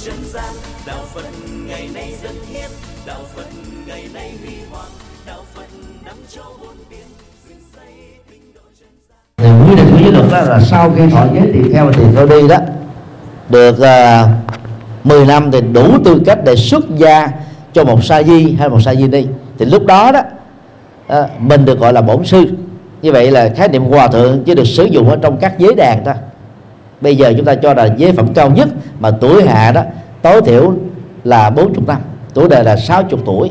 trần gian đạo phật ngày nay dân hiến đạo phật ngày nay huy hoàng đạo phật nắm cho bốn biển thì quy định của giới luật đó là sau khi họ giới tỳ theo thì tôi đi đó. Được à, uh, 10 năm thì đủ tư cách để xuất gia cho một sa di hay một sa di ni. Thì lúc đó đó uh, mình được gọi là bổn sư. Như vậy là khái niệm hòa thượng chỉ được sử dụng ở trong các giới đàn thôi bây giờ chúng ta cho là giới phẩm cao nhất mà tuổi hạ đó, tối thiểu là 40 năm. Tuổi đời là 60 tuổi.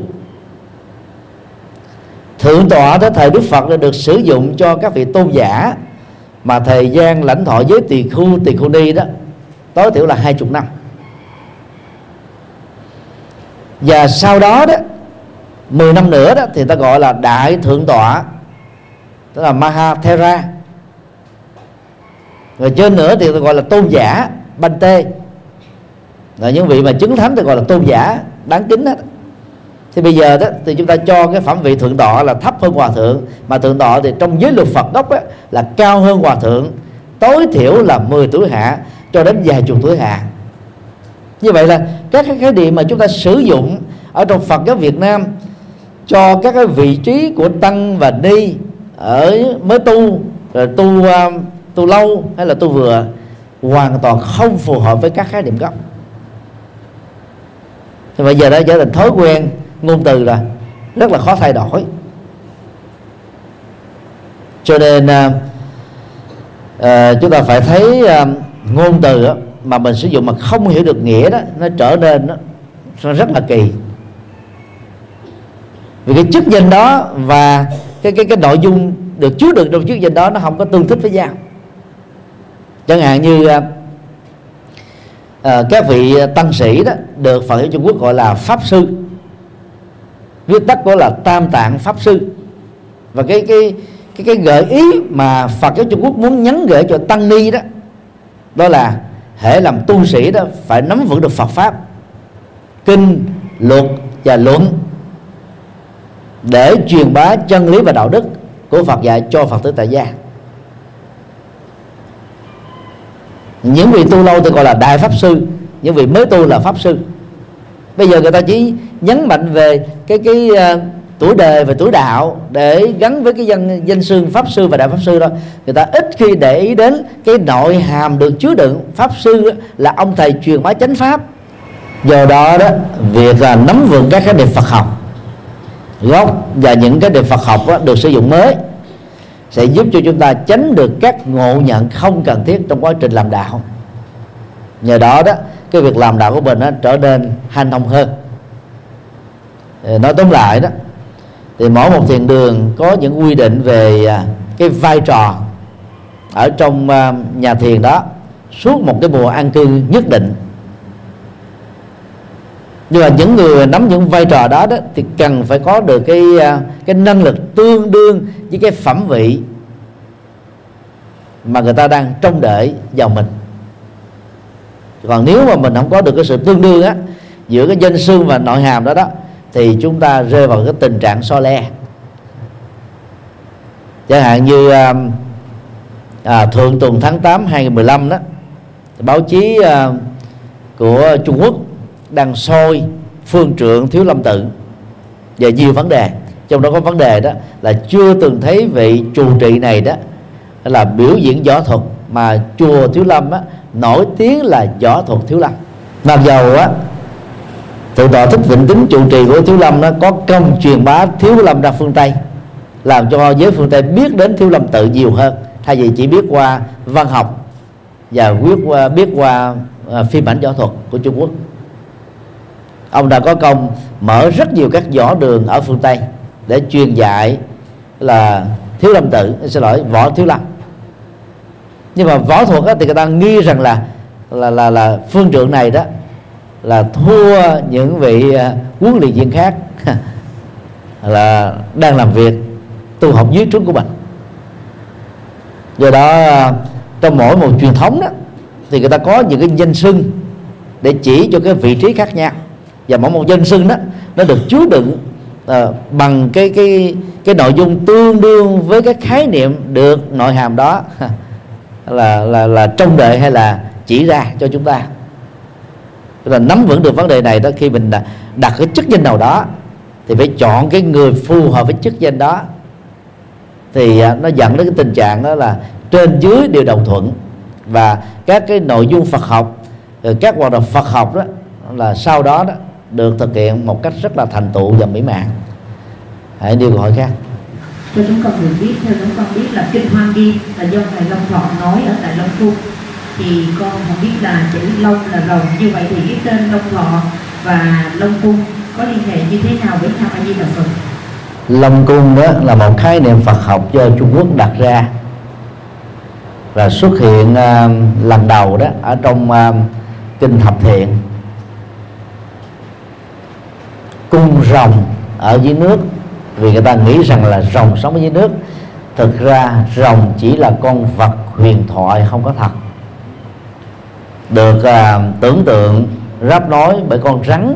Thượng tọa tới thời đức phật đã được sử dụng cho các vị tôn giả mà thời gian lãnh thọ với tỳ khu tỳ khu ni đó, tối thiểu là 20 năm. Và sau đó đó 10 năm nữa đó, thì ta gọi là đại thượng tọa, tức là Mahathera rồi trên nữa thì tôi gọi là tôn giả Banh Tê. Rồi những vị mà chứng thánh thì gọi là tôn giả đáng kính đó. Thì bây giờ đó thì chúng ta cho cái phẩm vị thượng tọa là thấp hơn hòa thượng mà thượng tọa thì trong giới luật Phật gốc á, là cao hơn hòa thượng tối thiểu là 10 tuổi hạ cho đến vài chục tuổi hạ. Như vậy là các cái khái niệm mà chúng ta sử dụng ở trong Phật giáo Việt Nam cho các cái vị trí của tăng và ni ở mới tu rồi tu uh, tu lâu hay là tu vừa hoàn toàn không phù hợp với các khái niệm gốc? Thì bây giờ đã trở thành thói quen ngôn từ là rất là khó thay đổi. Cho nên à, à, chúng ta phải thấy à, ngôn từ á, mà mình sử dụng mà không hiểu được nghĩa đó nó trở nên đó, nó rất là kỳ. Vì cái chức danh đó và cái cái cái nội dung được chứa được trong chức danh đó nó không có tương thích với nhau chẳng hạn như à, các vị tăng sĩ đó được Phật giáo Trung Quốc gọi là pháp sư. Viết tắt của là tam tạng pháp sư. Và cái cái cái cái gợi ý mà Phật giáo Trung Quốc muốn nhắn gửi cho tăng ni đó đó là hệ làm tu sĩ đó phải nắm vững được Phật pháp kinh luật và luận để truyền bá chân lý và đạo đức của Phật dạy cho Phật tử tại gia. Những vị tu lâu tôi gọi là đại pháp sư những vị mới tu là pháp sư. Bây giờ người ta chỉ nhấn mạnh về cái cái uh, tuổi đời và tuổi đạo để gắn với cái danh danh sư pháp sư và đại pháp sư đó. Người ta ít khi để ý đến cái nội hàm được chứa đựng pháp sư là ông thầy truyền bá chánh pháp. Do đó đó việc là nắm vững các cái niệm Phật học gốc và những cái niệm Phật học đó, được sử dụng mới sẽ giúp cho chúng ta tránh được các ngộ nhận không cần thiết trong quá trình làm đạo. Nhờ đó đó, cái việc làm đạo của mình nó trở nên hanh thông hơn. Ờ, nói tóm lại đó, thì mỗi một thiền đường có những quy định về à, cái vai trò ở trong à, nhà thiền đó, suốt một cái mùa an cư nhất định nhưng mà những người nắm những vai trò đó đó thì cần phải có được cái à, cái năng lực tương đương với cái phẩm vị mà người ta đang trông đợi vào mình. Còn nếu mà mình không có được cái sự tương đương á giữa cái danh xương và nội hàm đó đó thì chúng ta rơi vào cái tình trạng so le. Chẳng hạn như à, à thượng tuần tháng 8 2015 đó báo chí à, của Trung Quốc đang soi phương trượng thiếu lâm tự. Về nhiều vấn đề trong đó có vấn đề đó là chưa từng thấy vị trụ trì này đó là biểu diễn võ thuật mà chùa thiếu lâm á, nổi tiếng là võ thuật thiếu lâm. Mặc dầu á tự tọa thích vịnh tính trụ trì của thiếu lâm nó có công truyền bá thiếu lâm ra phương tây làm cho giới phương tây biết đến thiếu lâm tự nhiều hơn. Thay vì chỉ biết qua văn học và biết qua biết qua à, phim ảnh võ thuật của trung quốc ông đã có công mở rất nhiều các võ đường ở phương tây để truyền dạy là thiếu lâm tự. Xin lỗi, võ thiếu lâm. Nhưng mà võ thuật thì người ta nghi rằng là là là là phương trượng này đó là thua những vị à, huấn luyện viên khác. Là đang làm việc, tu học dưới trướng của mình. Do đó à, trong mỗi một truyền thống đó, thì người ta có những cái danh xưng để chỉ cho cái vị trí khác nhau và mỗi một danh xưng đó nó được chứa đựng uh, bằng cái cái cái nội dung tương đương với cái khái niệm được nội hàm đó. Là là là trông đợi hay là chỉ ra cho chúng ta. Là nắm vững được vấn đề này đó khi mình đặt cái chức danh nào đó thì phải chọn cái người phù hợp với chức danh đó. Thì à, nó dẫn đến cái tình trạng đó là trên dưới đều đồng thuận. Và các cái nội dung Phật học ờ, các hoạt động Phật học đó là sau đó đó được thực hiện một cách rất là thành tựu và mỹ mãn. Hãy đi câu hỏi khác. Cho chúng con được biết theo chúng con biết là kinh hoa nghiêm là do ngài long thọ nói ở tại long cung thì con không biết là chữ long là rồng như vậy thì cái tên long thọ và long cung có liên hệ như thế nào với tham a di đà phật? Long cung đó là một khái niệm phật học do trung quốc đặt ra và xuất hiện uh, lần đầu đó ở trong uh, kinh thập thiện cung rồng ở dưới nước. Vì người ta nghĩ rằng là rồng sống ở dưới nước. Thực ra rồng chỉ là con vật huyền thoại không có thật. Được uh, tưởng tượng ráp nói bởi con rắn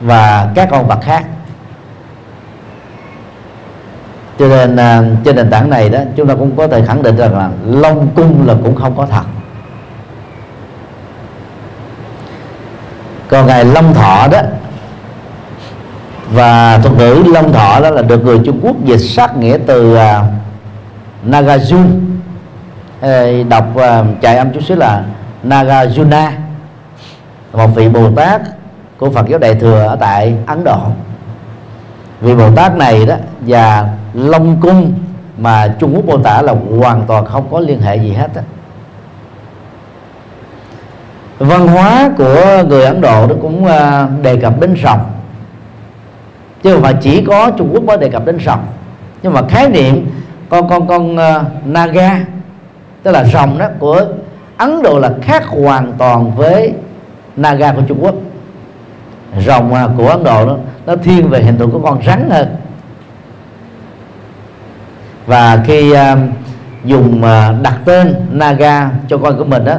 và các con vật khác. Cho nên uh, trên nền tảng này đó chúng ta cũng có thể khẳng định rằng là long cung là cũng không có thật. Còn ngài long thọ đó và thuật ngữ long thọ đó là được người trung quốc dịch sát nghĩa từ à, uh, nagajun đọc uh, chạy âm chút xíu là Nagarjuna một vị Bồ Tát của Phật giáo Đại thừa ở tại Ấn Độ. Vị Bồ Tát này đó và Long Cung mà Trung Quốc mô tả là hoàn toàn không có liên hệ gì hết đó văn hóa của người Ấn Độ nó cũng à, đề cập đến rồng. Chứ mà chỉ có Trung Quốc mới đề cập đến rồng. Nhưng mà khái niệm con con con uh, naga tức là rồng đó của Ấn Độ là khác hoàn toàn với naga của Trung Quốc. Rồng à, của Ấn Độ đó, nó thiên về hình tượng của con rắn hơn. Và khi uh, dùng uh, đặt tên naga cho con của mình đó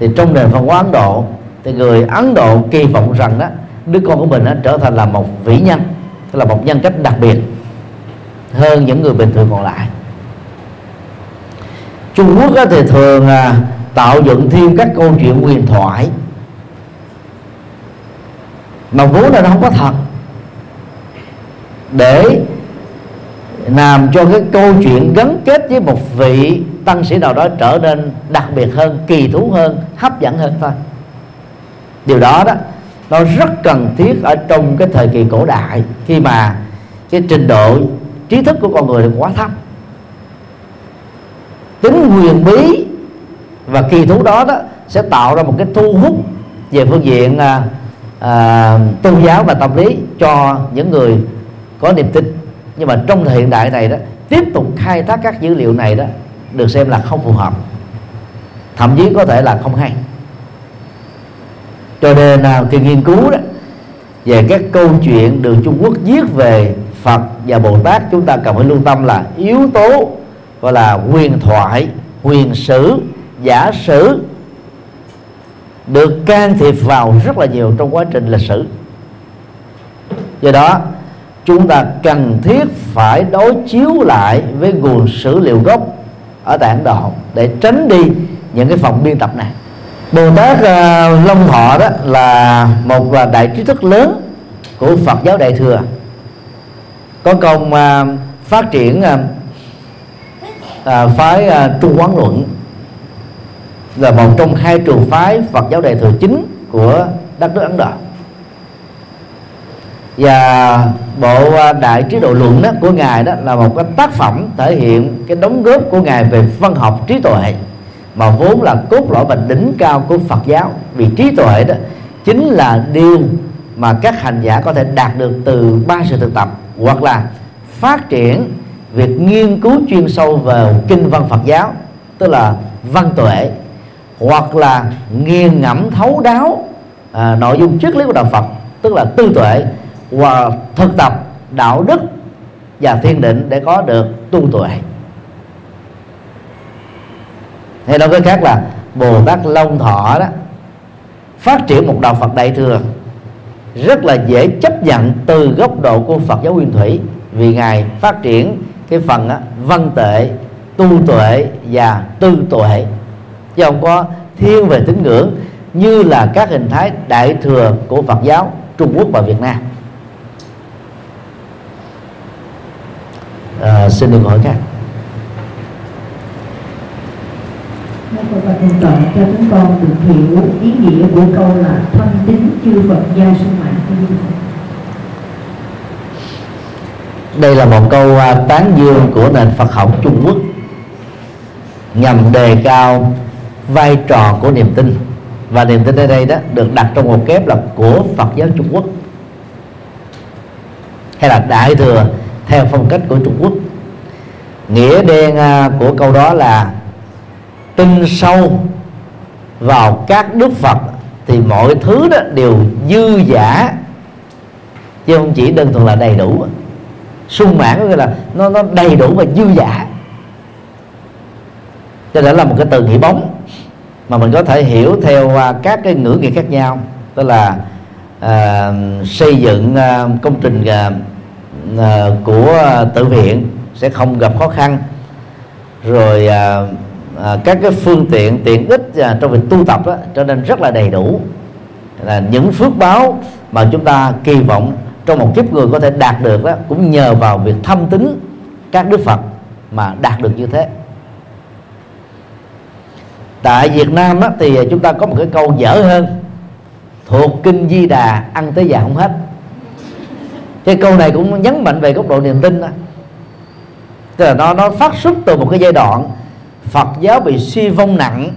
thì trong nền văn hóa Ấn Độ thì người Ấn Độ kỳ vọng rằng đó đứa con của mình đó, trở thành là một vĩ nhân tức là một nhân cách đặc biệt hơn những người bình thường còn lại. Trung Quốc thì thường à, tạo dựng thêm các câu chuyện huyền thoại. Mà vốn là nó không có thật. Để làm cho cái câu chuyện gắn kết với một vị tăng sĩ nào đó trở nên đặc biệt hơn kỳ thú hơn hấp dẫn hơn thôi. Điều đó đó nó rất cần thiết ở trong cái thời kỳ cổ đại khi mà cái trình độ trí thức của con người quá thấp. Tính huyền bí và kỳ thú đó đó sẽ tạo ra một cái thu hút về phương diện à, à, tôn giáo và tâm lý cho những người có niềm tin. Nhưng mà trong thời hiện đại này đó tiếp tục khai thác các dữ liệu này đó được xem là không phù hợp. Thậm chí có thể là không hay. Cho nên à, khi nghiên cứu đó về các câu chuyện được Trung Quốc viết về Phật và Bồ Tát chúng ta cần phải lưu tâm là yếu tố gọi là huyền thoại huyền sử giả sử được can thiệp vào rất là nhiều trong quá trình lịch sử. Do đó chúng ta cần thiết phải đối chiếu lại với nguồn sử liệu gốc ở tại Ấn Độ để tránh đi những cái phòng biên tập này. Bồ Tát uh, Long Thọ đó là một là đại trí thức lớn của Phật giáo Đại thừa. Có công uh, phát triển uh, uh, phái uh, Trung Quán Luận. Là một trong hai trường phái Phật giáo Đại thừa chính của đất nước Ấn Độ và bộ à, đại trí độ luận đó của ngài đó là một cái tác phẩm thể hiện cái đóng góp của ngài về văn học trí tuệ mà vốn là cốt lõi và đỉnh cao của Phật giáo. Vì trí tuệ đó chính là điều mà các hành giả có thể đạt được từ ba sự thực tập hoặc là phát triển việc nghiên cứu chuyên sâu về kinh văn Phật giáo tức là văn tuệ hoặc là nghiền ngẫm thấu đáo à, nội dung triết lý của đạo Phật tức là tư tuệ và thực tập đạo đức và thiên định để có được tu tuệ. Hay nói cái khác là bồ tát long thọ đó phát triển một đạo phật đại thừa rất là dễ chấp nhận từ góc độ của phật giáo nguyên thủy vì ngài phát triển cái phần á, văn tệ tu tuệ và tư tuệ. Chứ không có thiên về tín ngưỡng như là các hình thái đại thừa của Phật giáo Trung Quốc và Việt Nam. À, xin được hỏi Phật và Thầy Tuệ cho chúng con được hiểu ý nghĩa của câu là thân tín chư Phật gia sung mãn đây là một câu à, tán dương của nền Phật học Trung Quốc nhằm đề cao vai trò của niềm tin. Và niềm tin ở đây đó được đặt trong một kép là của Phật giáo Trung Quốc. Hay là đại thừa theo phong cách của Trung Quốc. Nghĩa đen à, của câu đó là tin sâu vào các đức Phật thì mọi thứ đó đều dư giả. Chứ không chỉ đơn thuần là đầy đủ. Sung mãn có nghĩa là nó nó đầy đủ và dư giả. Cho nên là một cái từ nghĩa bóng mà mình có thể hiểu theo à, các cái ngữ nghĩa khác nhau. Tức là uh, xây dựng uh, công trình uh, Ờ, của ờ, tự viện sẽ không gặp khó khăn. Rồi à, à, các cái phương tiện tiện ích à, trong việc tu tập đó, cho nên rất là đầy đủ. Là những phước báo mà chúng ta kỳ vọng trong một kiếp người có thể đạt được đó cũng nhờ vào việc thâm tính các đức phật mà đạt được như thế. Tại Việt Nam đó, thì chúng ta có một cái câu dở hơn thuộc kinh Di Đà ăn tới già không hết cái câu này cũng nhấn mạnh về góc độ niềm tin đó. Tức là nó nó phát xuất từ một cái giai đoạn Phật giáo bị suy vong nặng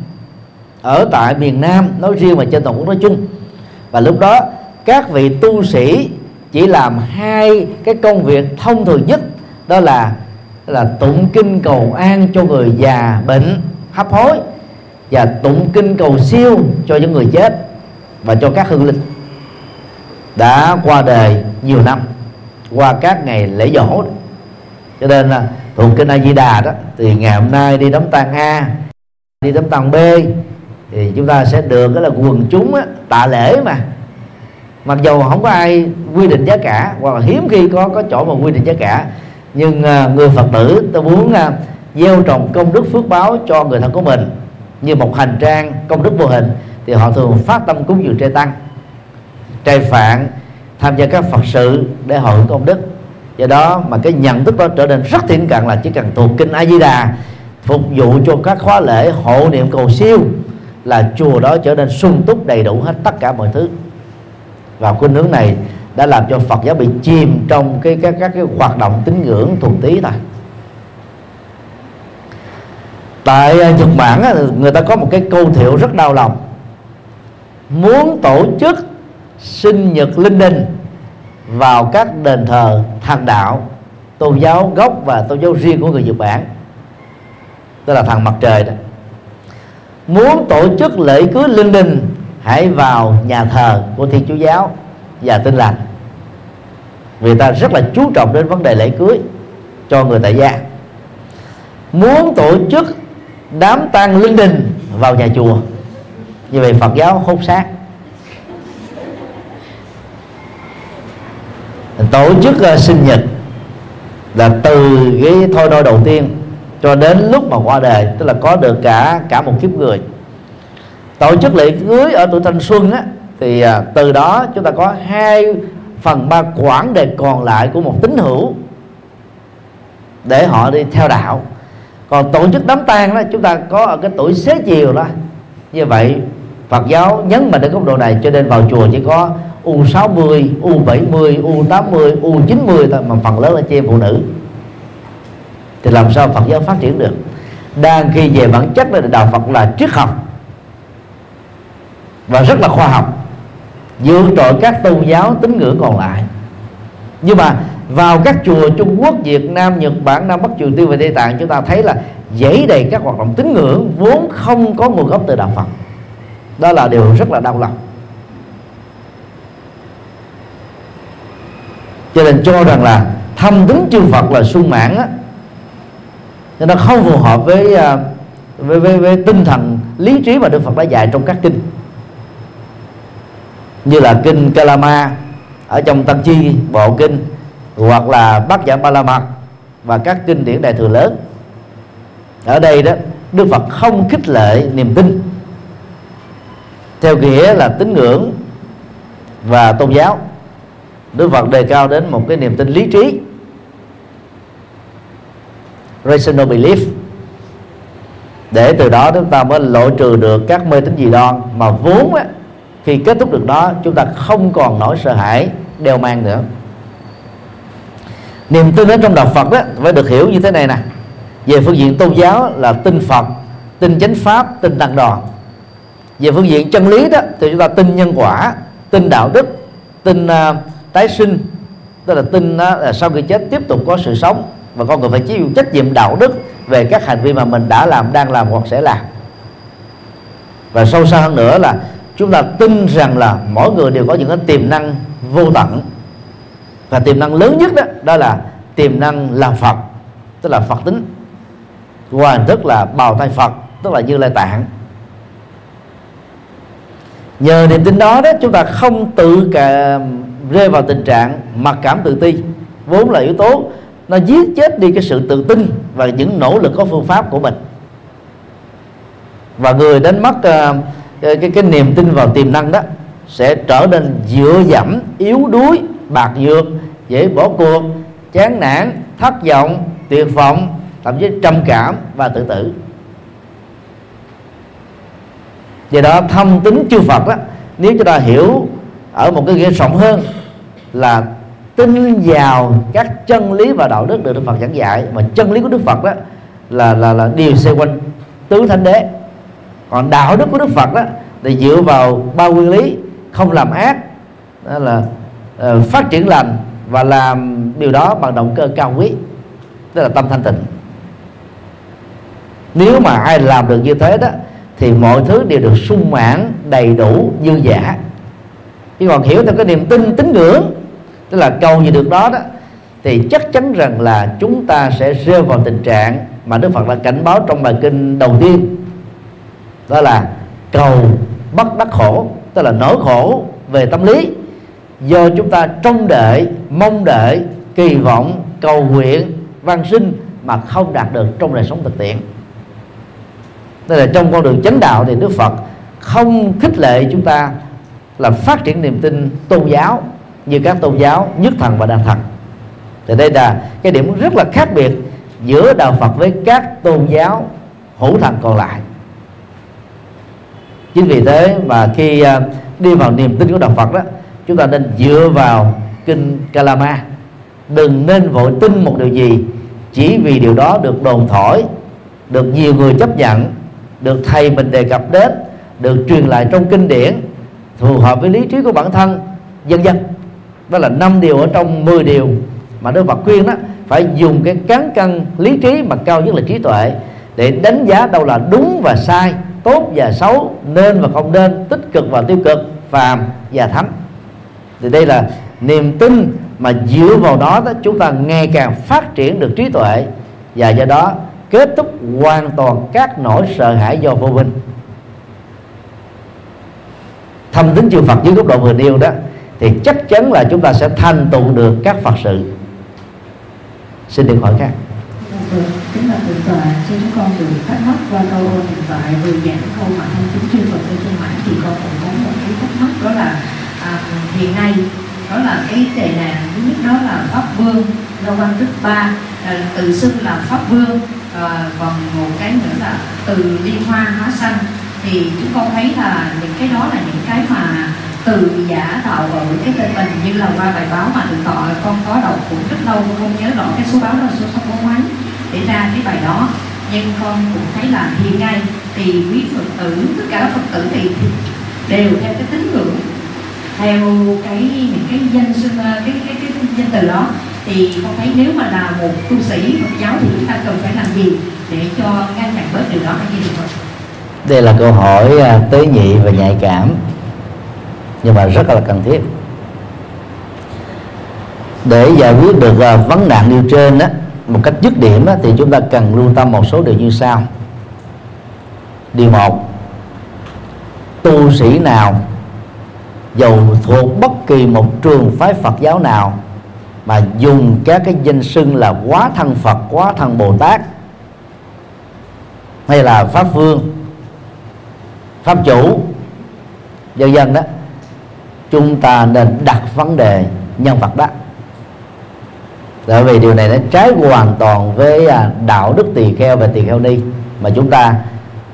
ở tại miền Nam, nói riêng và trên toàn quốc nói chung. Và lúc đó, các vị tu sĩ chỉ làm hai cái công việc thông thường nhất, đó là là tụng kinh cầu an cho người già bệnh, hấp hối, và tụng kinh cầu siêu cho những người chết và cho các hương linh. Đã qua đời nhiều năm qua các ngày lễ dỗ cho nên là thuộc kinh a di đà đó thì ngày hôm nay đi đám tang a đi đám tang b thì chúng ta sẽ được cái là quần chúng á, tạ lễ mà. Mặc dù không có ai quy định giá cả hoặc là hiếm khi có có chỗ mà quy định giá cả nhưng uh, người phật tử tôi muốn uh, gieo trồng công đức phước báo cho người thân của mình như một hành trang công đức vô hình thì họ thường phát tâm cúng dường trai tăng trai phạn tham gia các phật sự để hội hưởng công đức. Do đó mà cái nhận thức đó trở nên rất thiện cận là chỉ cần thuộc kinh a di đà phục vụ cho các khóa lễ, hộ niệm cầu siêu là chùa đó trở nên sung túc đầy đủ hết tất cả mọi thứ. Và khuynh hướng này đã làm cho Phật giáo bị chìm trong cái, các các cái hoạt động tín ngưỡng thuần túy thôi. Tại à, Nhật Bản người ta có một cái câu thiệu rất đau lòng. Muốn tổ chức sinh nhật linh đình vào các đền thờ thần đạo, tôn giáo gốc và tôn giáo riêng của người Nhật Bản, tức là thần mặt trời đó. Muốn tổ chức lễ cưới linh đình hãy vào nhà thờ của thiên chúa giáo và tin lành. Vì ta rất là chú trọng đến vấn đề lễ cưới cho người tại gia. Muốn tổ chức đám tang linh đình vào nhà chùa. Như vậy phật giáo hốt xác. Tổ chức uh, sinh nhật là từ cái thôi đôi đầu tiên cho đến lúc mà qua đời tức là có được cả cả một kiếp người. Tổ chức lễ cưới ở tuổi thanh xuân á thì à, từ đó chúng ta có hai phần ba quãng đề còn lại của một tín hữu để họ đi theo đạo. Còn tổ chức đám tang đó chúng ta có ở cái tuổi xế chiều đó. Như vậy Phật giáo nhấn mạnh đến góc độ này cho nên vào chùa chỉ có U60, U70, U80, U90 thôi mà phần lớn là chị em phụ nữ. Thì làm sao Phật giáo phát triển được? Đang khi về bản chất là đạo Phật là triết học và rất là khoa học vượt trội các tôn giáo tín ngưỡng còn lại. Nhưng mà vào các chùa Trung Quốc, Việt Nam, Nhật Bản, Nam Bắc Triều Tiên và Tây Tạng chúng ta thấy là dãy đầy các hoạt động tín ngưỡng vốn không có nguồn gốc từ đạo Phật. Đó là điều rất là đau lòng. Cho nên cho rằng là thâm tính chư Phật là sung mãn á. Nên nó không phù hợp với, à, với, với, với tinh thần lý trí mà Đức Phật đã dạy trong các kinh. Như là kinh Kalama ở trong Tăng Chi bộ kinh hoặc là Bát Giả Ba La Mật và các kinh điển đại thừa lớn. Ở đây đó Đức Phật không khích lệ niềm tin. Theo nghĩa là tín ngưỡng và tôn giáo. Đức Phật đề cao đến một cái niềm tin lý trí. Rational belief. Để từ đó chúng ta mới loại trừ được các mê tín dị đoan mà vốn á, khi kết thúc được đó chúng ta không còn nỗi sợ hãi đeo mang nữa. Niềm tin ở trong đạo Phật đó phải được hiểu như thế này nè. Về phương diện tôn giáo là tin Phật tin chánh pháp tin tăng đoàn về phương diện chân lý đó thì chúng ta tin nhân quả tin đạo đức tin uh, tái sinh, tức là tin đó là sau khi chết tiếp tục có sự sống và con người phải chịu trách nhiệm đạo đức về các hành vi mà mình đã làm, đang làm hoặc sẽ làm. Và sâu xa hơn nữa là chúng ta tin rằng là mỗi người đều có những cái tiềm năng vô tận. Và tiềm năng lớn nhất đó đó là tiềm năng làm Phật, tức là Phật tính. Qua hình thức là bào thai Phật, tức là như lai tạng. Nhờ niềm tin đó đó, chúng ta không tự cả rơi vào tình trạng mặc cảm tự ti. Vốn là yếu tố nó giết chết đi cái sự tự tin và những nỗ lực có phương pháp của mình. Và người đánh mất uh, cái, cái cái niềm tin vào tiềm năng đó sẽ trở nên dựa dẫm yếu đuối bạc nhược dễ bỏ cuộc chán nản thất vọng tuyệt vọng thậm chí trầm cảm và tự tử. Do đó thâm tính chư Phật đó nếu chúng ta hiểu ở một cái nghĩa rộng hơn là tin vào các chân lý và đạo đức được Đức Phật giảng dạy. Mà chân lý của Đức Phật đó là là là điều xoay quanh tứ thánh đế. Còn đạo đức của Đức Phật đó thì dựa vào ba nguyên lý không làm ác đó là uh, phát triển lành và làm điều đó bằng động cơ cao quý tức là tâm thanh tịnh. Nếu mà ai làm được như thế đó thì mọi thứ đều được sung mãn đầy đủ dư giả chứ còn hiểu theo cái niềm tin tín ngưỡng tức là cầu gì được đó đó, thì chắc chắn rằng là chúng ta sẽ rơi vào tình trạng mà Đức Phật đã cảnh báo trong bài kinh đầu tiên. Đó là cầu bất đắc khổ, tức là nỗi khổ về tâm lý. Do chúng ta trông đợi, mong đợi, kỳ vọng, cầu nguyện văn sinh mà không đạt được trong đời sống thực tiễn. Tức là trong con đường chánh đạo thì Đức Phật không khích lệ chúng ta là phát triển niềm tin tôn giáo như các tôn giáo, nhất thần và đa thần. Thì đây là cái điểm rất là khác biệt giữa đạo Phật với các tôn giáo hữu thần còn lại. Chính vì thế mà khi à, đi vào niềm tin của đạo Phật đó, chúng ta nên dựa vào kinh Kalama. Đừng nên vội tin một điều gì chỉ vì điều đó được đồn thổi, được nhiều người chấp nhận, được thầy mình đề cập đến, được truyền lại trong kinh điển, phù hợp với lý trí của bản thân dân dân đó là năm điều ở trong 10 điều mà Đức Phật khuyên đó phải dùng cái cán cân lý trí mà cao nhất là trí tuệ để đánh giá đâu là đúng và sai tốt và xấu nên và không nên tích cực và tiêu cực phàm và thánh. Thì đây là niềm tin mà dựa vào đó, đó chúng ta ngày càng phát triển được trí tuệ và do đó kết thúc hoàn toàn các nỗi sợ hãi do vô minh. Thâm tính chư Phật dưới góc độ vừa nêu đó thì chắc chắn là chúng ta sẽ thành tựu được các Phật sự. Xin được hỏi khác kính là thượng tọa cho chúng con được thắc mắc qua câu hiện tại vừa giảng câu mà thông chính chuyên Phật trên mạng thì con cũng có một cái thắc mắc đó là à, hiện nay đó là cái tệ nạn thứ nhất đó là pháp vương do văn đức ba à, tự xưng là pháp vương à, còn một cái nữa là từ liên hoa hóa xanh. Thì chúng con thấy là những cái đó là những cái mà từ giả tạo ở cái tên mình như là qua bài báo mà thượng tọa con có đọc cũng rất lâu, không nhớ rõ cái số báo đó là số số bốn mấy để ra cái bài đó. Nhưng con cũng thấy là hiện nay thì quý phật tử, tất cả các phật tử thì đều theo cái tín ngưỡng, theo cái những cái danh xưng ờ, cái cái cái danh từ đó. Thì con thấy nếu mà là một tu sĩ Phật giáo thì chúng ta cần phải làm gì để cho ngăn chặn bớt điều đó hay gì được đây là câu hỏi ờ, tế nhị và nhạy cảm nhưng mà rất là cần thiết. Để giải quyết được à, vấn nạn nêu trên đó một cách dứt điểm đó, thì chúng ta cần lưu tâm một số điều như sau. Điều một tu sĩ nào dầu thuộc bất kỳ một trường phái Phật giáo nào mà dùng các cái danh xưng là quá thân Phật, quá thân Bồ Tát hay là pháp vương, pháp chủ, dân dân đó chúng ta nên đặt vấn đề nhân vật đó. Tại vì điều này nó trái hoàn toàn với à, đạo đức tỳ kheo và tỳ kheo ni mà chúng ta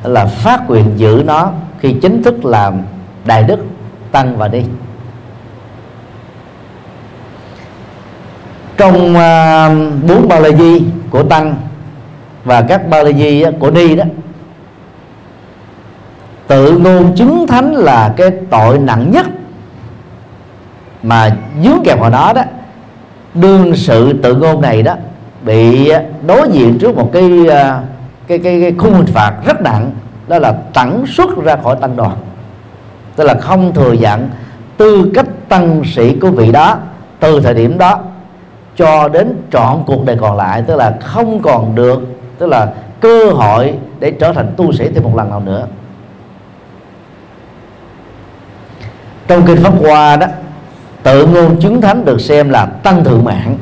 là phát quyền giữ nó khi chính thức làm đại đức tăng và đi. Trong uh, bốn ba la di của tăng và các ba la di à, của ni đó tự ngôn chứng thánh là cái tội nặng nhất mà dướng kèm vào đó đó đương sự tự ngôn này đó bị à, đối diện trước một cái à, cái cái, cái khung hình phạt rất nặng đó là tẩn xuất ra khỏi tăng đoàn. Tức là không thừa nhận tư cách tăng sĩ của vị đó từ thời điểm đó cho đến trọn cuộc đời còn lại tức là không còn được tức là cơ hội để trở thành tu sĩ thêm một lần nào nữa. Trong kinh pháp hoa đó tự ngôn chứng thánh được xem là tăng thượng mạng.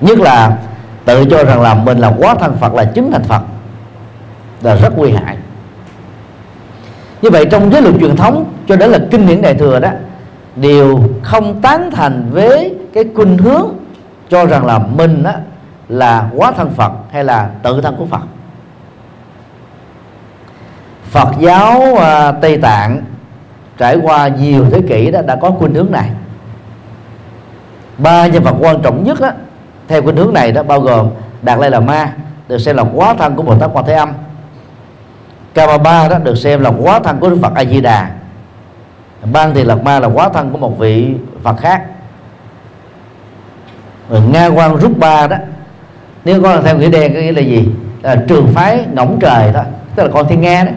Nhất là tự cho rằng là mình là quá thành phật là chứng thành phật là rất nguy hại. Như vậy trong giới luật truyền thống cho đến là kinh điển đại thừa đó đều không tán thành với cái khuynh hướng cho rằng là mình á, là quá thân Phật hay là tự thân của Phật. Phật giáo uh, Tây Tạng trải qua nhiều thế kỷ đó đã có khuynh hướng này. Ba nhân vật quan trọng nhất đó, theo khuynh hướng này đó bao gồm Đạt Lai là Ma được xem là quá thân của Bồ Tát Quan Thế Âm. Kama Ba đó được xem là quá thân của Đức Phật A Di Đà Ban Thì Lạt Ma là quá thân của một vị Phật khác. Rồi Nga Quan Rút Ba đó nếu có theo nghĩa đen có nghĩa là gì? Là trường phái ngỗng trời thôi tức là con thiên nga đó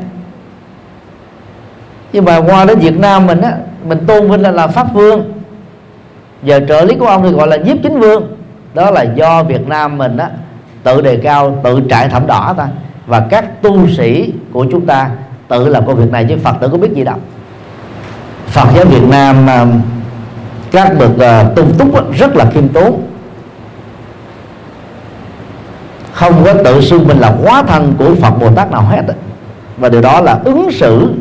nhưng mà qua đến Việt Nam mình á mình tôn vinh là là pháp vương. Giờ trợ lý của ông thì gọi là nhiếp chính vương. Đó là do Việt Nam mình á tự đề cao tự trại thảm đỏ ta. Và các tu sĩ của chúng ta tự làm công việc này chứ Phật tử có biết gì đâu. Phật giáo Việt Nam à, các bậc à, uh, tung túc rất là khiêm tốn. Không có tự xưng mình là hóa thân của Phật Bồ Tát nào hết và điều đó là ứng xử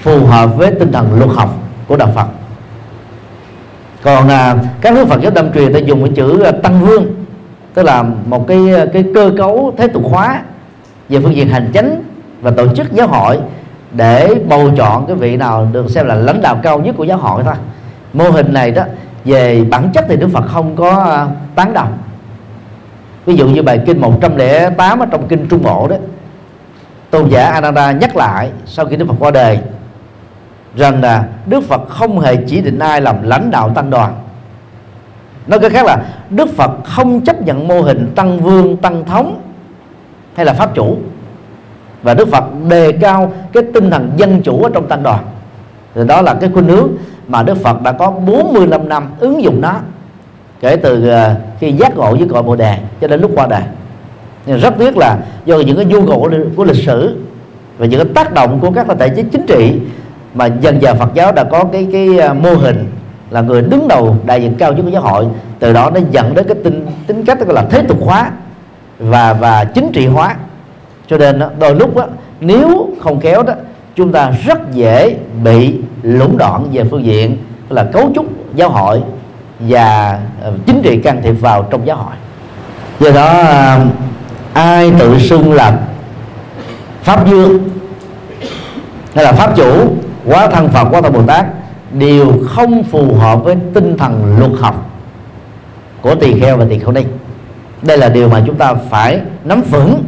phù hợp với tinh thần luật học của đạo Phật. Còn à, các nước Phật giáo đâm truyền ta dùng cái chữ à, tăng vương tức là một cái à, cái cơ cấu thế tục hóa về phương diện hành chính và tổ chức giáo hội để bầu chọn cái vị nào được xem là lãnh đạo cao nhất của giáo hội thôi. Mô hình này đó về bản chất thì Đức Phật không có à, tán đồng. Ví dụ như bài kinh 108 ở trong kinh Trung Bộ đó tôn giả Ananda nhắc lại sau khi Đức Phật qua đời rằng là Đức Phật không hề chỉ định ai làm lãnh đạo tăng đoàn. Nói cách khác là, Đức Phật không chấp nhận mô hình tăng vương, tăng thống hay là pháp chủ. Và Đức Phật đề cao cái tinh thần dân chủ ở trong tăng đoàn. Thì đó là cái khuynh hướng mà Đức Phật đã có 45 năm ứng dụng nó, kể từ ờ, khi giác ngộ với cội bồ đề cho đến lúc qua đời. Nhưng rất tiếc là do những cái nhu cầu của lịch sử và những cái tác động của các thể chế chính trị mà dần dần Phật giáo đã có cái cái à, mô hình là người đứng đầu đại diện cao nhất của giáo hội. Từ đó nó dẫn đến cái tính tính cách gọi là thế tục hóa và và chính trị hóa. Cho nên đó, đôi lúc đó, nếu không kéo đó chúng ta rất dễ bị lũng đoạn về phương diện là cấu trúc giáo hội và à, chính trị can thiệp vào trong giáo hội. Do đó à, ai tự xưng là pháp dương hay là pháp chủ quá thân phật, quá thân bồ tát, đều không phù hợp với tinh thần luật học của tỳ kheo và tỳ kheo ni. Đây là điều mà chúng ta phải nắm vững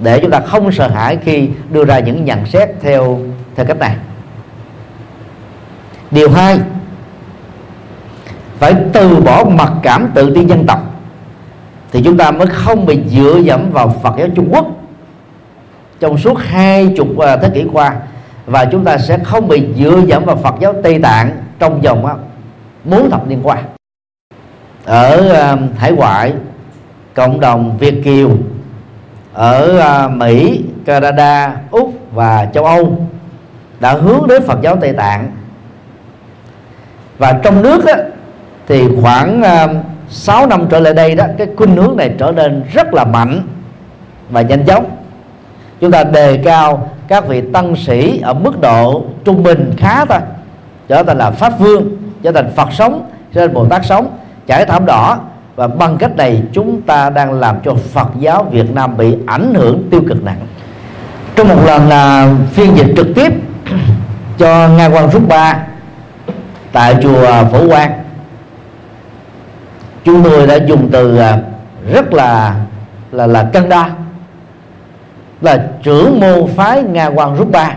để chúng ta không sợ hãi khi đưa ra những nhận xét theo theo cách này. Điều hai, phải từ bỏ mặc cảm tự ti dân tộc thì chúng ta mới không bị dựa dẫm vào Phật giáo Trung Quốc. Trong suốt hai chục à, thế kỷ qua và chúng ta sẽ không bị dựa dẫm vào Phật giáo Tây Tạng trong vòng bốn thập niên qua. Ở hải ngoại cộng đồng Việt kiều ở ờ, Mỹ, Canada, Úc và châu Âu đã hướng đến Phật giáo Tây Tạng. Và trong nước á, thì khoảng um, 6 năm trở lại đây đó cái khuynh hướng này trở nên rất là mạnh và nhanh chóng. Chúng ta đề cao các vị tăng sĩ ở mức độ trung bình khá thôi. Trở thành là pháp vương, trở thành phật sống, trở thành bồ tát sống, trải thảm đỏ. Và bằng cách này chúng ta đang làm cho Phật giáo Việt Nam bị ảnh hưởng tiêu cực nặng. Trong một lần là phiên dịch trực tiếp cho ngài quan rút ba tại chùa Phổ Quang, chúng tôi đã dùng từ à, rất là là là cân đo là trưởng môn phái nga quan rút ba.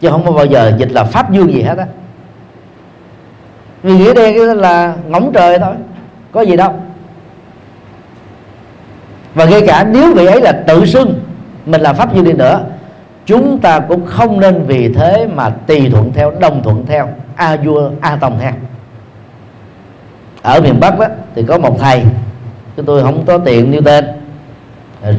Chứ không bao giờ dịch là pháp dương gì hết á. Vì nghĩa đen là ngỗng trời thôi, có gì đâu. Và ngay cả nếu vị ấy là tự xưng, mình là pháp dương đi nữa, chúng ta cũng không nên vì thế mà tùy thuận theo, đồng thuận theo, a vua, a tòng theo. Ở miền bắc đó, thì có một thầy chúng tôi không có tiện nêu tên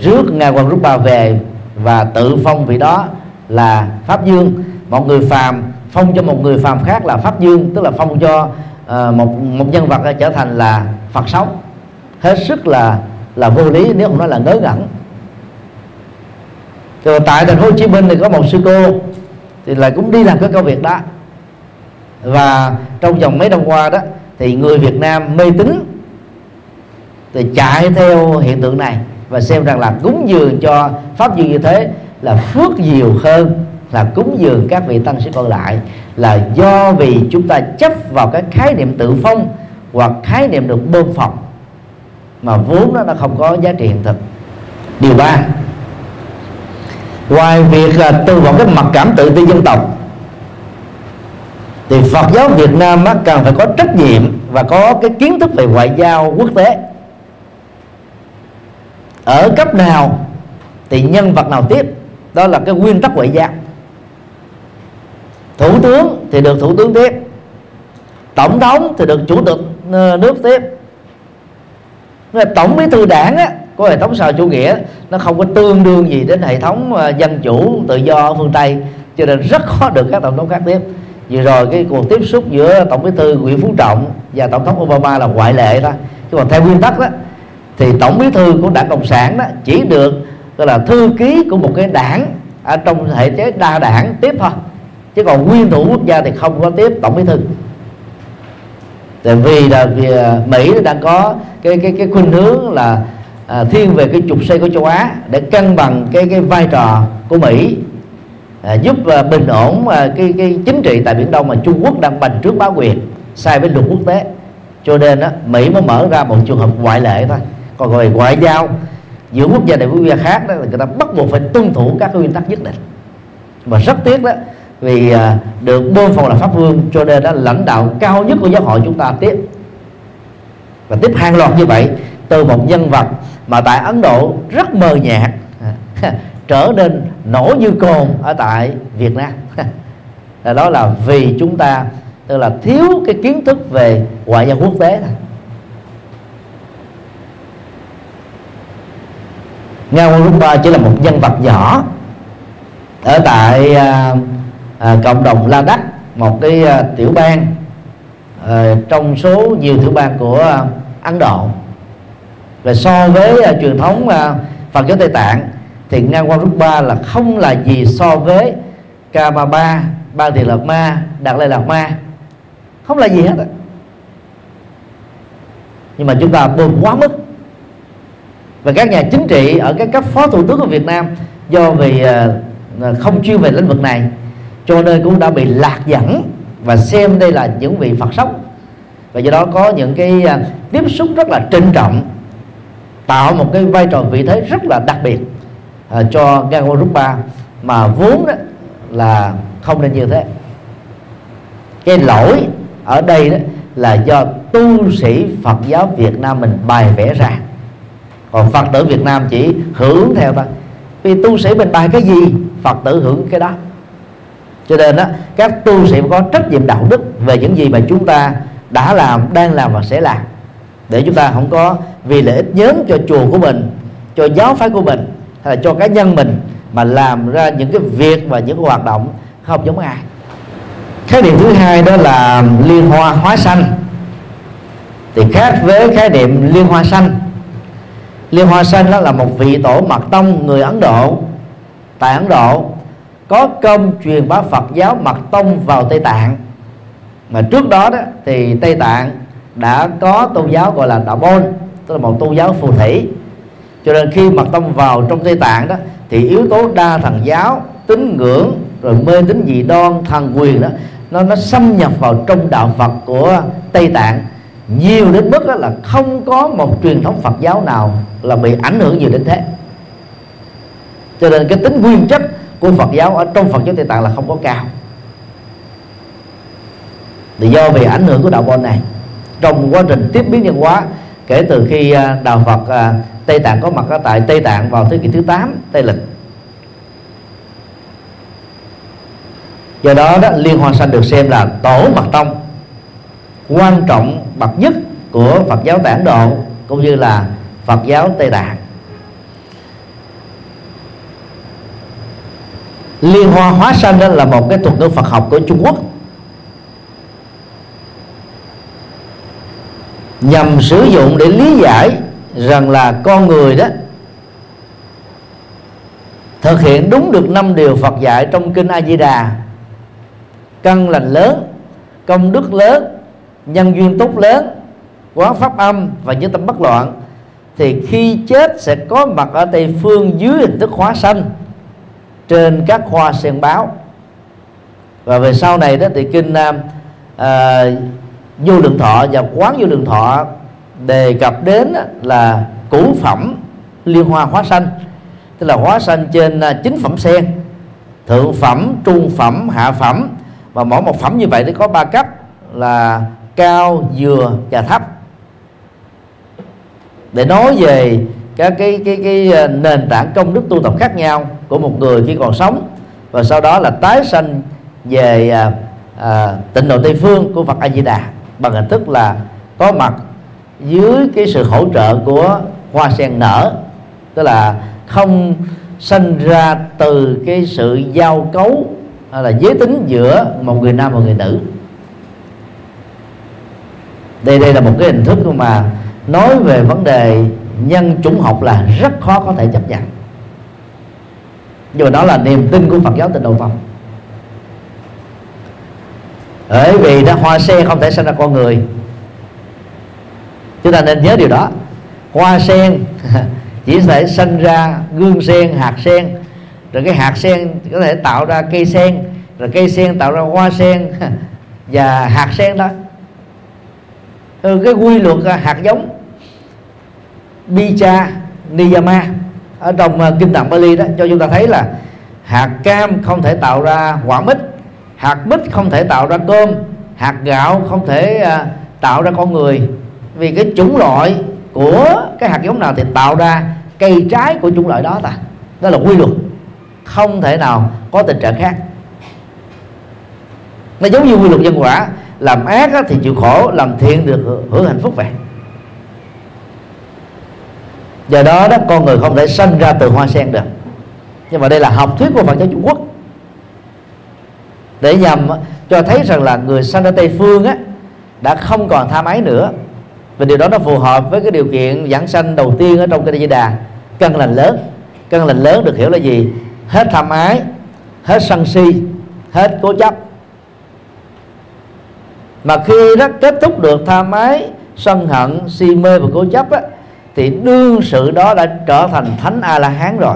rước ngài quan rút ba về và tự phong vị đó là pháp dương. Một người phàm phong cho một người phàm khác là pháp dương tức là phong cho uh, một một nhân vật trở thành là phật sống. Hết sức là là vô lý nếu không nói là ngớ ngẩn. Rồi tại thành phố Hồ Chí Minh thì có một sư cô thì lại cũng đi làm cái công việc đó. Và trong vòng mấy năm qua đó thì người Việt Nam mê tín thì chạy theo hiện tượng này và xem rằng là cúng dường cho pháp duyên như thế là phước nhiều hơn là cúng dường các vị tăng sĩ còn lại là do vì chúng ta chấp vào cái khái niệm tự phong hoặc khái niệm được bơm phòng mà vốn đó nó không có giá trị hiện thực. Điều ba ngoài việc là từ bỏ cái mặc cảm tự ti dân tộc thì Phật giáo Việt Nam á, cần phải có trách nhiệm và có cái kiến thức về ngoại giao quốc tế ở cấp nào thì nhân vật nào tiếp? Đó là cái nguyên tắc ngoại giao thủ tướng thì được thủ tướng tiếp. Tổng thống thì được chủ tịch ờ, nước tiếp. Tổng bí thư đảng á, của hệ thống xã chủ nghĩa nó không có tương đương gì đến hệ thống ờ, dân chủ tự do ở phương tây cho nên rất khó được các tổng thống khác tiếp. Vừa rồi cái cuộc tiếp xúc giữa tổng bí thư nguyễn phú trọng và tổng thống obama là ngoại lệ thôi. Chứ còn theo nguyên tắc đó thì tổng bí thư của đảng cộng sản đó chỉ được gọi là thư ký của một cái đảng ở trong hệ chế đa đảng tiếp thôi. Chứ còn nguyên thủ quốc gia thì không có tiếp tổng bí thư. Tại vì là vì à, mỹ đang có cái cái cái khuynh hướng là à, thiên về cái trục xây của châu á để cân bằng cái cái vai trò của mỹ à, giúp à, bình ổn à, cái cái chính trị tại biển đông mà trung quốc đang bành trước bá quyền sai với luật quốc tế. Cho nên á, mỹ mới mở ra một trường hợp ngoại lệ thôi còn về ngoại giao, giữa quốc gia này với quốc gia khác đó, là người ta bắt buộc phải tuân thủ các nguyên tắc nhất định. Và rất tiếc đó, vì à, được bơm phòng là pháp vương, cho nên đó lãnh đạo cao nhất của giáo hội chúng ta tiếp. Và tiếp hàng loạt như vậy, từ một nhân vật mà tại Ấn Độ rất mờ nhạt, trở nên nổ như cồn ở tại Việt Nam. Là đó là vì chúng ta, tức là thiếu cái kiến thức về ngoại giao quốc tế. thôi Ngao Rumba chỉ là một nhân vật nhỏ ở tại à, à, cộng đồng La Đắc một cái à, tiểu bang à, trong số nhiều tiểu bang của à, Ấn Độ. Và so với à, truyền thống à, Phật giáo Tây Tạng thì Ngang Quan Ba là không là gì so với Kama Ba, Ba Thiền Lạt Ma, Đạt Lai Lạt Ma. Không là gì hết nhưng mà chúng ta bơm quá mức và các nhà chính trị ở các cấp phó thủ tướng của Việt Nam do vì ờ, ờ, không chuyên về lĩnh vực này cho nên cũng đã bị lạc dẫn và xem đây là những vị Phật sống. Và do đó có những cái ờ, tiếp xúc rất là trân trọng tạo một cái vai trò vị thế rất là đặc biệt uh, cho Gangwon Rupa mà vốn đó là không nên như thế. Cái lỗi ở đây đó là do tu sĩ Phật giáo Việt Nam mình bài vẽ ra còn Phật tử Việt Nam chỉ hưởng theo thôi. Vì tu sĩ mình bài cái gì, Phật tử hưởng cái đó. Cho nên đó các tu sĩ có trách nhiệm đạo đức về những gì mà chúng ta đã làm, đang làm và sẽ làm. Để chúng ta không có vì lợi ích nhóm cho chùa của mình, cho giáo phái của mình, hay là cho cá nhân mình mà làm ra những cái việc và những cái hoạt động không giống ai. Khái niệm thứ hai đó là liên hoa hóa xanh thì khác với khái niệm liên hoa xanh liên hoa Sanh đó là một vị tổ mật tông, người ấn độ. Tại ấn độ, có công truyền bá Phật giáo mật tông vào Tây Tạng. Mà trước đó đó, thì Tây Tạng đã có tôn giáo gọi là đạo Môn tức là một tôn giáo phù thủy. Cho nên khi mật tông vào trong Tây Tạng đó, thì yếu tố đa thần giáo, tín ngưỡng, rồi mê tín dị đoan, thần quyền đó, nó nó xâm nhập vào trong đạo Phật của Tây Tạng nhiều đến mức đó là không có một truyền thống Phật giáo nào là bị ảnh hưởng nhiều đến thế. Cho nên cái tính nguyên chất của Phật giáo ở trong Phật giáo Tây Tạng là không có cao. Thì do vì ảnh hưởng của đạo môn này, trong quá trình tiếp biến nhân hóa, kể từ khi à, đạo Phật à, Tây Tạng có mặt ở tại Tây Tạng vào thế kỷ thứ 8 Tây lịch. Do đó đó, liên hoa Sanh được xem là tổ mật tông quan trọng bậc nhất của Phật giáo Tản Độ cũng như là Phật giáo Tây Tạng liên hoa hóa sanh đó là một cái thuật ngữ Phật học của Trung Quốc. Nhằm sử dụng để lý giải rằng là con người đó thực hiện đúng được năm điều Phật dạy trong kinh A Di Đà. Căn lành lớn, công đức lớn nhân duyên tốt lớn quán pháp âm và những tâm bất loạn thì khi chết sẽ có mặt ở tây phương dưới hình thức hóa sanh trên các hoa sen báo. Và về sau này đó thì kinh uh, uh, vô lượng thọ và quán vô lượng thọ đề cập đến là củ phẩm liên hoa hóa sanh tức là hóa sanh trên chín chính phẩm sen thượng phẩm trung phẩm hạ phẩm. Và mỗi một phẩm như vậy thì có ba cấp là cao vừa và thấp. Để nói về các cái cái cái ờ, nền tảng công đức tu tập khác nhau của một người khi còn sống và sau đó là tái sanh về à, à, tịnh độ tây phương của Phật A Di Đà bằng hình thức là có mặt dưới cái sự hỗ trợ của hoa sen nở tức là không sinh ra từ cái sự giao cấu hay là giới tính giữa một người nam và người nữ đây đây là một cái hình thức mà nói về vấn đề nhân chủng học là rất khó có thể chấp nhận. Nhưng mà đó là niềm tin của Phật giáo tịnh độ tông bởi vì đó, hoa sen không thể sinh ra con người. Chúng ta nên nhớ điều đó. Hoa sen chỉ thể sinh ra gương sen, hạt sen. Rồi cái hạt sen có thể tạo ra cây sen. Rồi cây sen tạo ra hoa sen. Và hạt sen đó Ừ, cái quy luật hạt giống Bicha Niyama ở trong ờ, kinh tạng Bali đó. Cho chúng ta thấy là hạt cam không thể tạo ra quả mít, hạt mít không thể tạo ra cơm, hạt gạo không thể ờ, tạo ra con người. Vì cái chủng loại của cái hạt giống nào thì tạo ra cây trái của chủng loại đó ta. Đó là quy luật. Không thể nào có tình trạng khác. Nó giống như quy luật nhân quả làm ác thì chịu khổ, làm thiện được hưởng hạnh phúc vậy. Do đó đó, con người không thể sinh ra từ hoa sen được. Nhưng mà đây là học thuyết của Phật giáo Trung Quốc. Để nhằm cho thấy rằng là người sanh ra Tây phương á, đã không còn tham ái nữa. Và điều đó nó phù hợp với cái điều kiện giảng sanh đầu tiên ở trong kinh Di Đà. Cân lành lớn. Cân lành lớn được hiểu là gì? Hết tham ái, hết sân si, hết cố chấp mà khi nó kết thúc được tha mái sân hận si mê và cố chấp á, thì đương sự đó đã trở thành thánh a la hán rồi.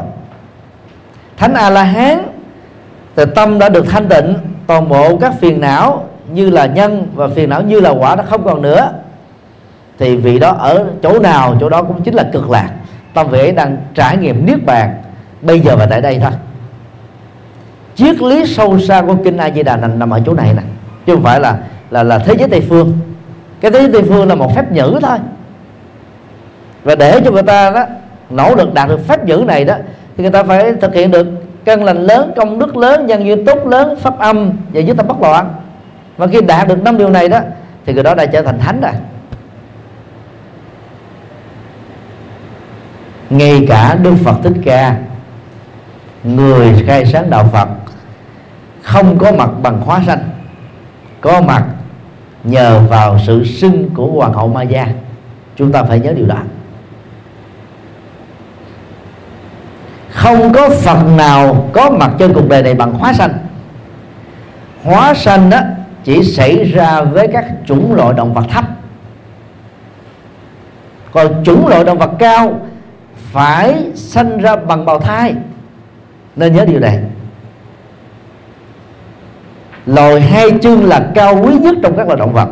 Thánh a la hán thì tâm đã được thanh tịnh toàn bộ các phiền não như là nhân và phiền não như là quả nó không còn nữa. Thì vị đó ở chỗ nào chỗ đó cũng chính là cực lạc. Tâm vị ấy đang trải nghiệm niết bàn bây giờ và tại đây thôi. Triết lý sâu xa của kinh a di đà nằm, nằm ở chỗ này nè chứ không phải là là là thế giới tây phương. Cái thế giới tây phương là một phép nhữ thôi. Và để cho người ta đó, nỗ lực đạt được phép nhữ này đó, thì người ta phải thực hiện được căn lành lớn, công đức lớn, nhân duyên tốt lớn, pháp âm và dưới tâm bất loạn. Và khi đạt được năm điều này đó, thì người đó đã trở thành thánh rồi. Ngay cả đức phật thích ca, người khai sáng đạo phật, không có mặt bằng hóa sanh, có mặt nhờ vào sự sinh của hoàng hậu ma gia chúng ta phải nhớ điều đó. Không có phật nào có mặt trên cuộc đời này bằng hóa sanh. Hóa sanh đó chỉ xảy ra với các chủng loại động vật thấp. Còn chủng loại động vật cao phải sanh ra bằng bào thai. Nên nhớ điều này loài hai chân là cao quý nhất trong các loài động vật.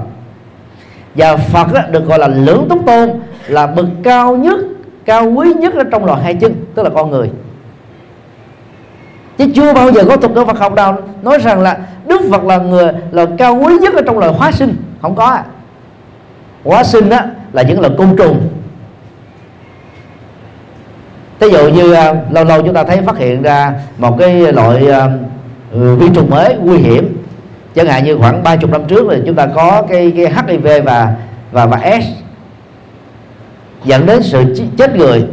Và Phật đó, được gọi là lưỡng túc tôn là bậc cao nhất cao quý nhất ở trong loài hai chân tức là con người. Chứ chưa bao giờ có tục ngữ Phật học đâu nói rằng là Đức Phật là người là cao quý nhất ở trong loài hóa sinh. Không có hóa sinh đó là những loài côn trùng. Ví dụ như uh, lâu lâu chúng ta thấy phát hiện ra một cái à, loại uh, vi trùng mới nguy hiểm chẳng hạn như khoảng 30 năm trước thì chúng ta có cái, cái HIV và và và S dẫn đến sự chết người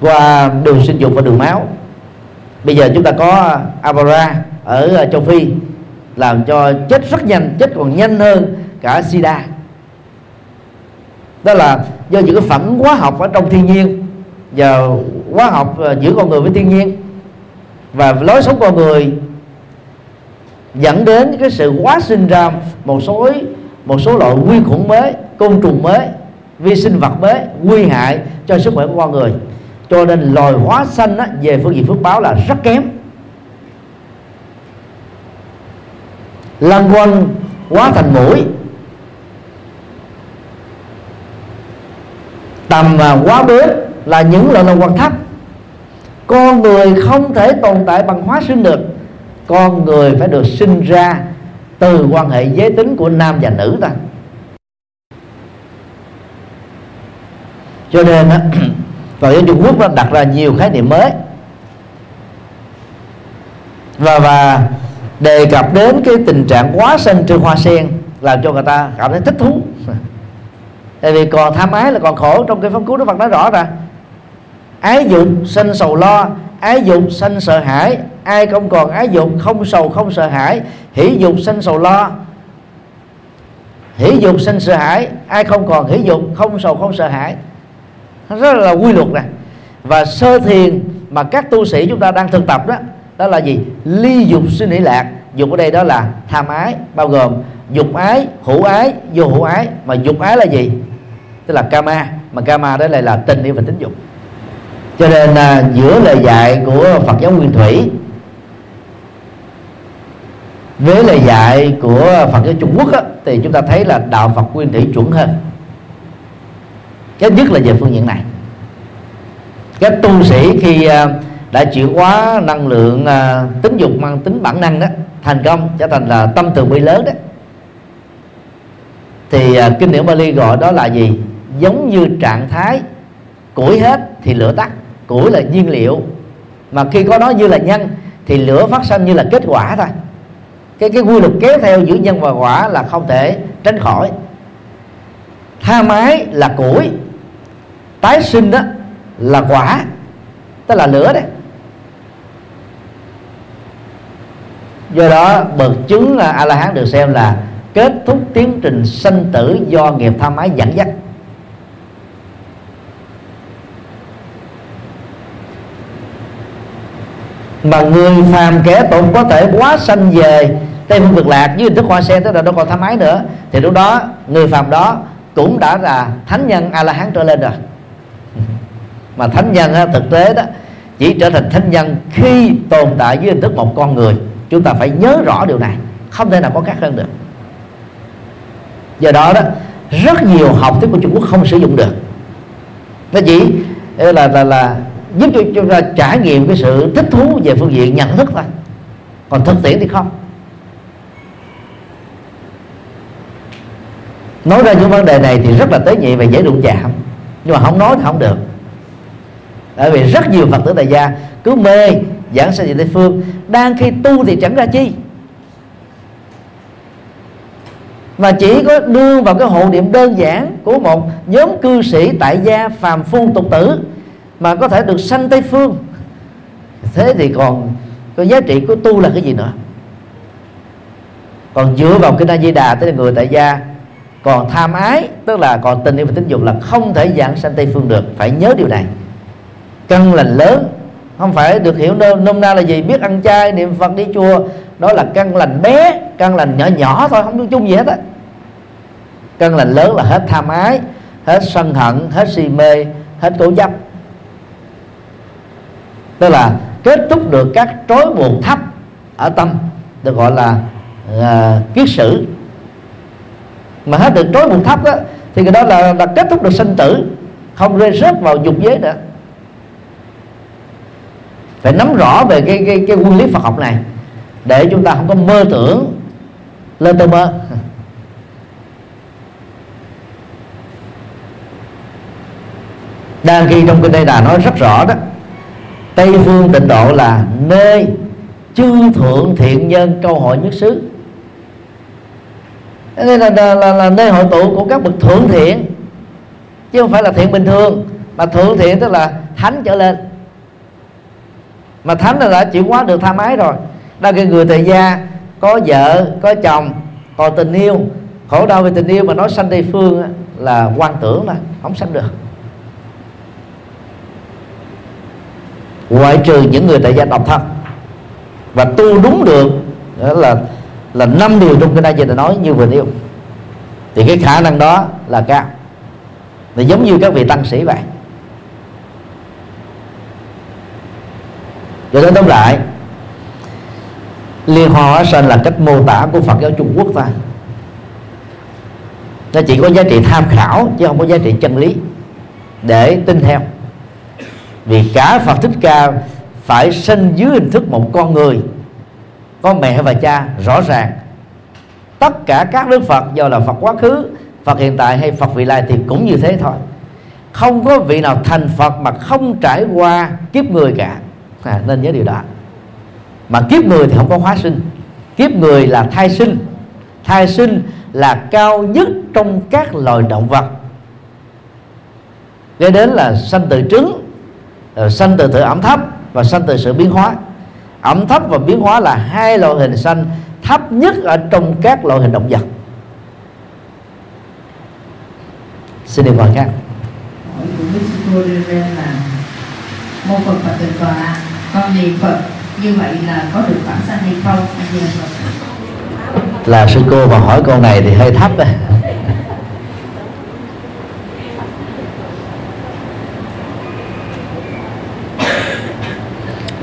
qua đường sinh dục và đường máu. Bây giờ chúng ta có Abara ở châu Phi làm cho chết rất nhanh chết còn nhanh hơn cả sida. Đó là do những cái phản hóa học ở trong thiên nhiên và hóa học ờ, giữa con người với thiên nhiên. Và lối sống con người dẫn đến cái sự quá sinh ra một số một số loại vi khuẩn mới côn trùng mới vi sinh vật mới nguy hại cho sức khỏe của con người. Cho nên loài hóa xanh á, về phương diện phước báo là rất kém. Lăng quanh quá thành mũi. Tầm và quá bướm là những loại động vật thấp. Con người không thể tồn tại bằng hóa sinh được con người phải được sinh ra từ quan hệ giới tính của nam và nữ ta. Cho nên á và ở Trung Quốc nó đặt ra nhiều khái niệm mới. Và và đề cập đến cái tình trạng quá sinh trên hoa sen làm cho người ta cảm thấy thích thú. Tại vì còn tham ái là còn khổ trong cái pháp cứu đức phật nói rõ ra ái dục sinh sầu lo ái dục sanh sợ hãi. Ai không còn ái dục, không sầu, không sợ hãi. Hỷ dục sanh sầu lo. Hỷ dục sanh sợ hãi. Ai không còn hỷ dục, không sầu, không sợ hãi. Rất là quy luật nè. Và sơ thiền mà các tu sĩ chúng ta đang thực tập đó đó là gì? Ly dục suy nghĩ lạc. Dục ở đây đó là tham ái, bao gồm dục ái, hữu ái, vô hữu ái. Mà dục ái là gì? Tức là kama mà kama đó lại là tình yêu và tính dục cho nên à, giữa lời dạy của Phật giáo Nguyên Thủy với lời dạy của Phật giáo Trung Quốc á, thì chúng ta thấy là đạo Phật Nguyên Thủy chuẩn hơn. Cái nhất là về phương diện này. Các tu sĩ khi à, đã chuyển hóa năng lượng à, tính dục mang tính bản năng đó thành công trở thành là tâm từ bi lớn đó thì à, kinh điển Bali gọi đó là gì? Giống như trạng thái củi hết thì lửa tắt củi là nhiên liệu. Mà khi có nó như là nhân, thì lửa phát sinh như là kết quả thôi. Cái cái quy luật kéo theo giữa nhân và quả là không thể tránh khỏi. Tha mái là củi, tái sinh đó là quả, tức là lửa đấy. Do đó, bậc chứng là a la hán được xem là kết thúc tiến trình sanh tử do nghiệp tha mái dẫn dắt. Mà người phàm kẻ tụng có thể quá sanh về. Tây phương cực lạc với hình thức hoa sen tức là đâu còn tham ái nữa. Thì lúc đó, người phàm đó cũng đã là thánh nhân a la hán trở lên rồi. Mà thánh nhân thực tế đó, chỉ trở thành thánh nhân khi tồn tại dưới hình thức một con người. Chúng ta phải nhớ rõ điều này, không thể nào có khác hơn được. Do đó đó, rất nhiều học thuyết của Trung Quốc không sử dụng được. Nó chỉ, là là là giúp cho chúng ta trải nghiệm cái sự thích thú về phương diện nhận thức thôi. Còn thực tiễn thì không. Nói ra những vấn đề này thì rất là tế nhị và dễ đụng chạm. Nhưng mà không nói thì không được. Bởi vì rất nhiều phật tử tại gia cứ mê giảng sanh về tây phương. Đang khi tu thì chẳng ra chi. Mà chỉ có đưa vào cái hộ niệm đơn giản của một nhóm cư sĩ tại gia phàm phu tục tử mà có thể được sanh tây phương. Thế thì còn có giá trị của tu là cái gì nữa? Còn dựa vào kinh A Di Đà tức là người tại gia còn tham ái tức là còn tình yêu và tính dục là không thể giảng sanh tây phương được. Phải nhớ điều này. Căn lành lớn không phải được hiểu nôm, nôm na là gì biết ăn chay niệm phật đi chùa. Đó là căn lành bé căn lành nhỏ nhỏ thôi không chung gì hết á. Căn lành lớn là hết tham ái hết sân hận hết si mê hết cố chấp tức là kết thúc được các trói buộc thấp ở tâm được gọi là uh, kiết sử. Mà hết được trói buộc thấp đó thì cái đó là, là kết thúc được sinh tử không rơi rớt vào dục giới nữa. Phải nắm rõ về cái cái cái nguyên lý Phật học này để chúng ta không có mơ tưởng lên tôi mơ đang ghi trong kinh đây Đà nói rất rõ đó tây phương tịnh độ là nơi chư thượng thiện nhân câu hội nhất xứ. Đây là, là, là, là nơi hội tụ của các bậc thượng thiện chứ không phải là thiện bình thường mà thượng thiện tức là thánh trở lên. Mà thánh là đã chuyển hóa được tha mái rồi. Đang cái người tại gia có vợ có chồng còn tình yêu. Khổ đau về tình yêu mà nói sanh tây phương là quan tưởng là không sanh được. Ngoại trừ những người tại gia độc thân. Và tu đúng được đó là là năm điều trong cái đây đã nói như vừa nêu. Thì cái khả năng đó là cao. Thì giống như các vị tăng sĩ vậy. Cho nên tóm lại, liên hoa hóa sanh là cách mô tả của phật giáo trung quốc ta. Nó chỉ có giá trị tham khảo, chứ không có giá trị chân lý để tin theo vì cả phật thích ca phải sinh dưới hình thức một con người có mẹ và cha rõ ràng. Tất cả các đức phật do là phật quá khứ phật hiện tại hay phật vị lai thì cũng như thế thôi. Không có vị nào thành phật mà không trải qua kiếp người cả. À, nên nhớ điều đó. Mà kiếp người thì không có hóa sinh. Kiếp người là thai sinh. Thai sinh là cao nhất trong các loài động vật. Gây đến là sanh từ trứng sanh từ từ ẩm thấp và sanh từ sự biến hóa. Ẩm thấp và biến hóa là hai loại hình sanh thấp nhất ở trong các loại hình động vật. Xin đưa ra là mô Phật Phật Tịnh Tọa con niệm Phật. Như vậy là có được bản sanh hay không? Là sư cô mà hỏi câu này thì hơi thấp đấy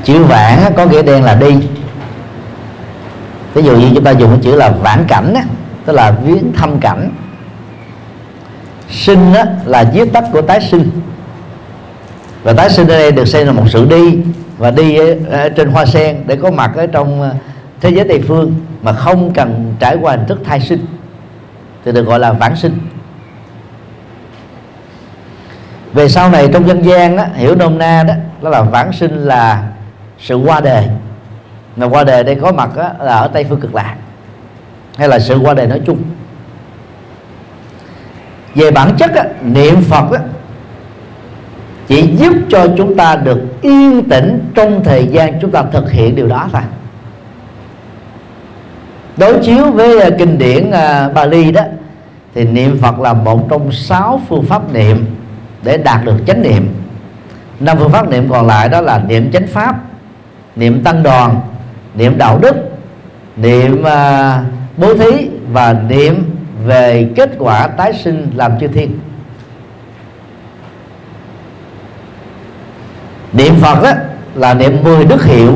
chữ vãng có nghĩa đen là đi. Ví dụ như chúng ta dùng cái chữ là vãng cảnh á, tức là viếng thăm cảnh. Sinh á, là viết tắt của tái sinh. Và tái sinh ở đây được xem là một sự đi và đi ở trên hoa sen để có mặt ở trong ờ, thế giới tây phương mà không cần trải qua hình thức thai sinh thì được gọi là vãng sinh. Về sau này trong dân gian đó, hiểu nôm na đó đó là vãng sinh là sự qua đề. Mà qua đề đây có mặt đó, là ở tây phương cực lạc hay là sự qua đề nói chung. Về bản chất á, niệm phật á, chỉ giúp cho chúng ta được yên tĩnh trong thời gian chúng ta thực hiện điều đó thôi. Đối chiếu với à, kinh điển à, Bali đó thì niệm Phật là một trong sáu phương pháp niệm để đạt được chánh niệm. Năm phương pháp niệm còn lại đó là niệm chánh pháp niệm tăng đoàn niệm đạo đức niệm uh, bố thí và niệm về kết quả tái sinh làm chư thiên. Niệm phật đó là niệm 10 đức hiệu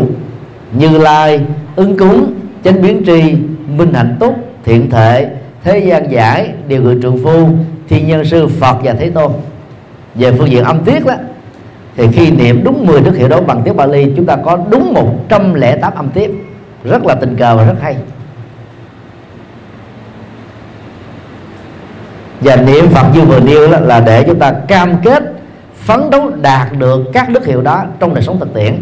như lai ứng cúng chánh biến tri minh hạnh túc thiện thệ thế gian giải điều ngự trường phu thiên nhân sư phật và thế tôn. Về phương diện âm tiết đó thì khi niệm đúng 10 đức hiệu đó bằng tiếng Bali, chúng ta có đúng 108 âm tiết. Rất là tình cờ và rất hay. Và niệm Phật như vừa nêu đó là để chúng ta cam kết phấn đấu đạt được các đức hiệu đó trong đời sống thực tiễn.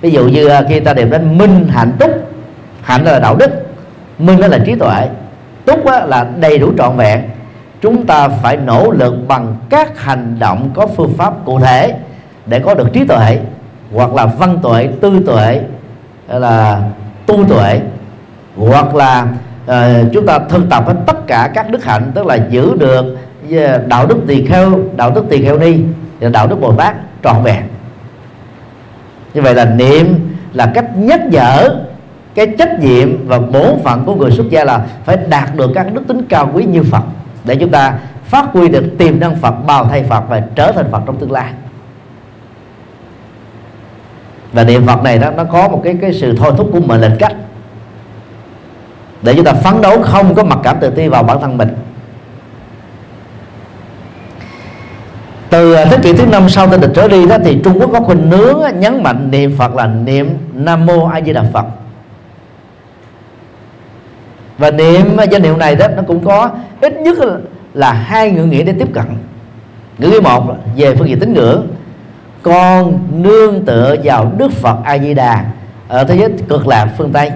Ví dụ như à, khi ta niệm đến minh hạnh túc, hạnh là đạo đức, minh đó là trí tuệ, túc là đầy đủ trọn vẹn chúng ta phải nỗ lực bằng các hành động có phương pháp cụ thể để có được trí tuệ hoặc là văn tuệ tư tuệ là tu tuệ hoặc là uh, chúng ta thực tập hết tất cả các đức hạnh tức là giữ được ờ, đạo đức tỳ kheo đạo đức tỳ kheo ni và đạo đức bồ tát trọn vẹn. Như vậy là niệm là cách nhắc nhở cái trách nhiệm và bổn phận của người xuất gia là phải đạt được các đức tính cao quý như Phật để chúng ta phát huy được tiềm năng Phật, bào thay Phật và trở thành Phật trong tương lai. Và niệm Phật này đó, nó có một cái cái sự thôi thúc của mình lệnh cách. Để chúng ta phấn đấu không có mặc cảm tự ti vào bản thân mình. Từ à, thế kỷ thứ năm sau tên địch trở đi đó, thì Trung Quốc có khuynh nướng nhấn mạnh niệm Phật là niệm Nam Mô A Di Đà Phật và niệm danh hiệu này đó, nó cũng có ít nhất là hai ngữ nghĩa để tiếp cận. Ngữ nghĩa một về phương diện tín ngưỡng. Con nương tựa vào Đức Phật A Di Đà ở thế giới cực lạc phương Tây.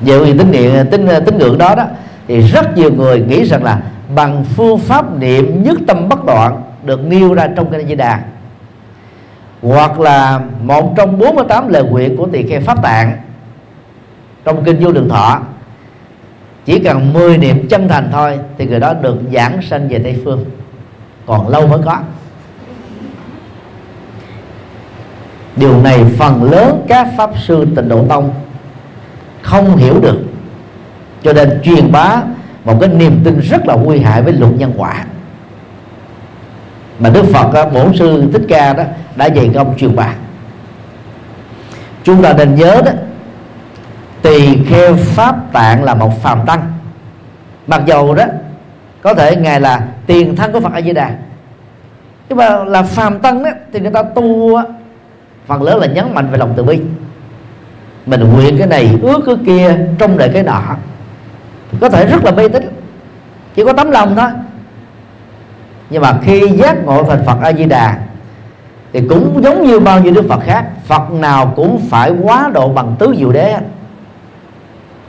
Về phương diện tín niệm tín tín ngưỡng đó đó, thì rất nhiều người nghĩ rằng là bằng phương pháp niệm nhất tâm bất đoạn được nêu ra trong kinh Di Đà hoặc là một trong 48 lời nguyện của tỳ kheo pháp tạng trong kinh vô lượng thọ, chỉ cần 10 niệm chân thành thôi thì người đó được giảng sanh về tây phương. Còn lâu mới có. Điều này phần lớn các pháp sư tịnh độ tông không hiểu được. Cho nên truyền bá một cái niềm tin rất là nguy hại với luật nhân quả. Mà Đức Phật bổn sư Thích Ca đó đã dạy công truyền bá. Chúng ta nên nhớ đó tỳ kheo pháp tạng là một phàm tăng. Mặc dầu đó, có thể ngài là tiền thân của Phật A Di Đà nhưng mà là phàm tăng đó, thì người ta tu phần lớn là nhấn mạnh về lòng từ bi. Mình nguyện cái này, ước cái kia, trong đời cái nọ. Có thể rất là mê tín chỉ có tấm lòng thôi. Nhưng mà khi giác ngộ thành Phật A Di Đà thì cũng giống như bao nhiêu đức Phật khác, Phật nào cũng phải quá độ bằng tứ diệu đế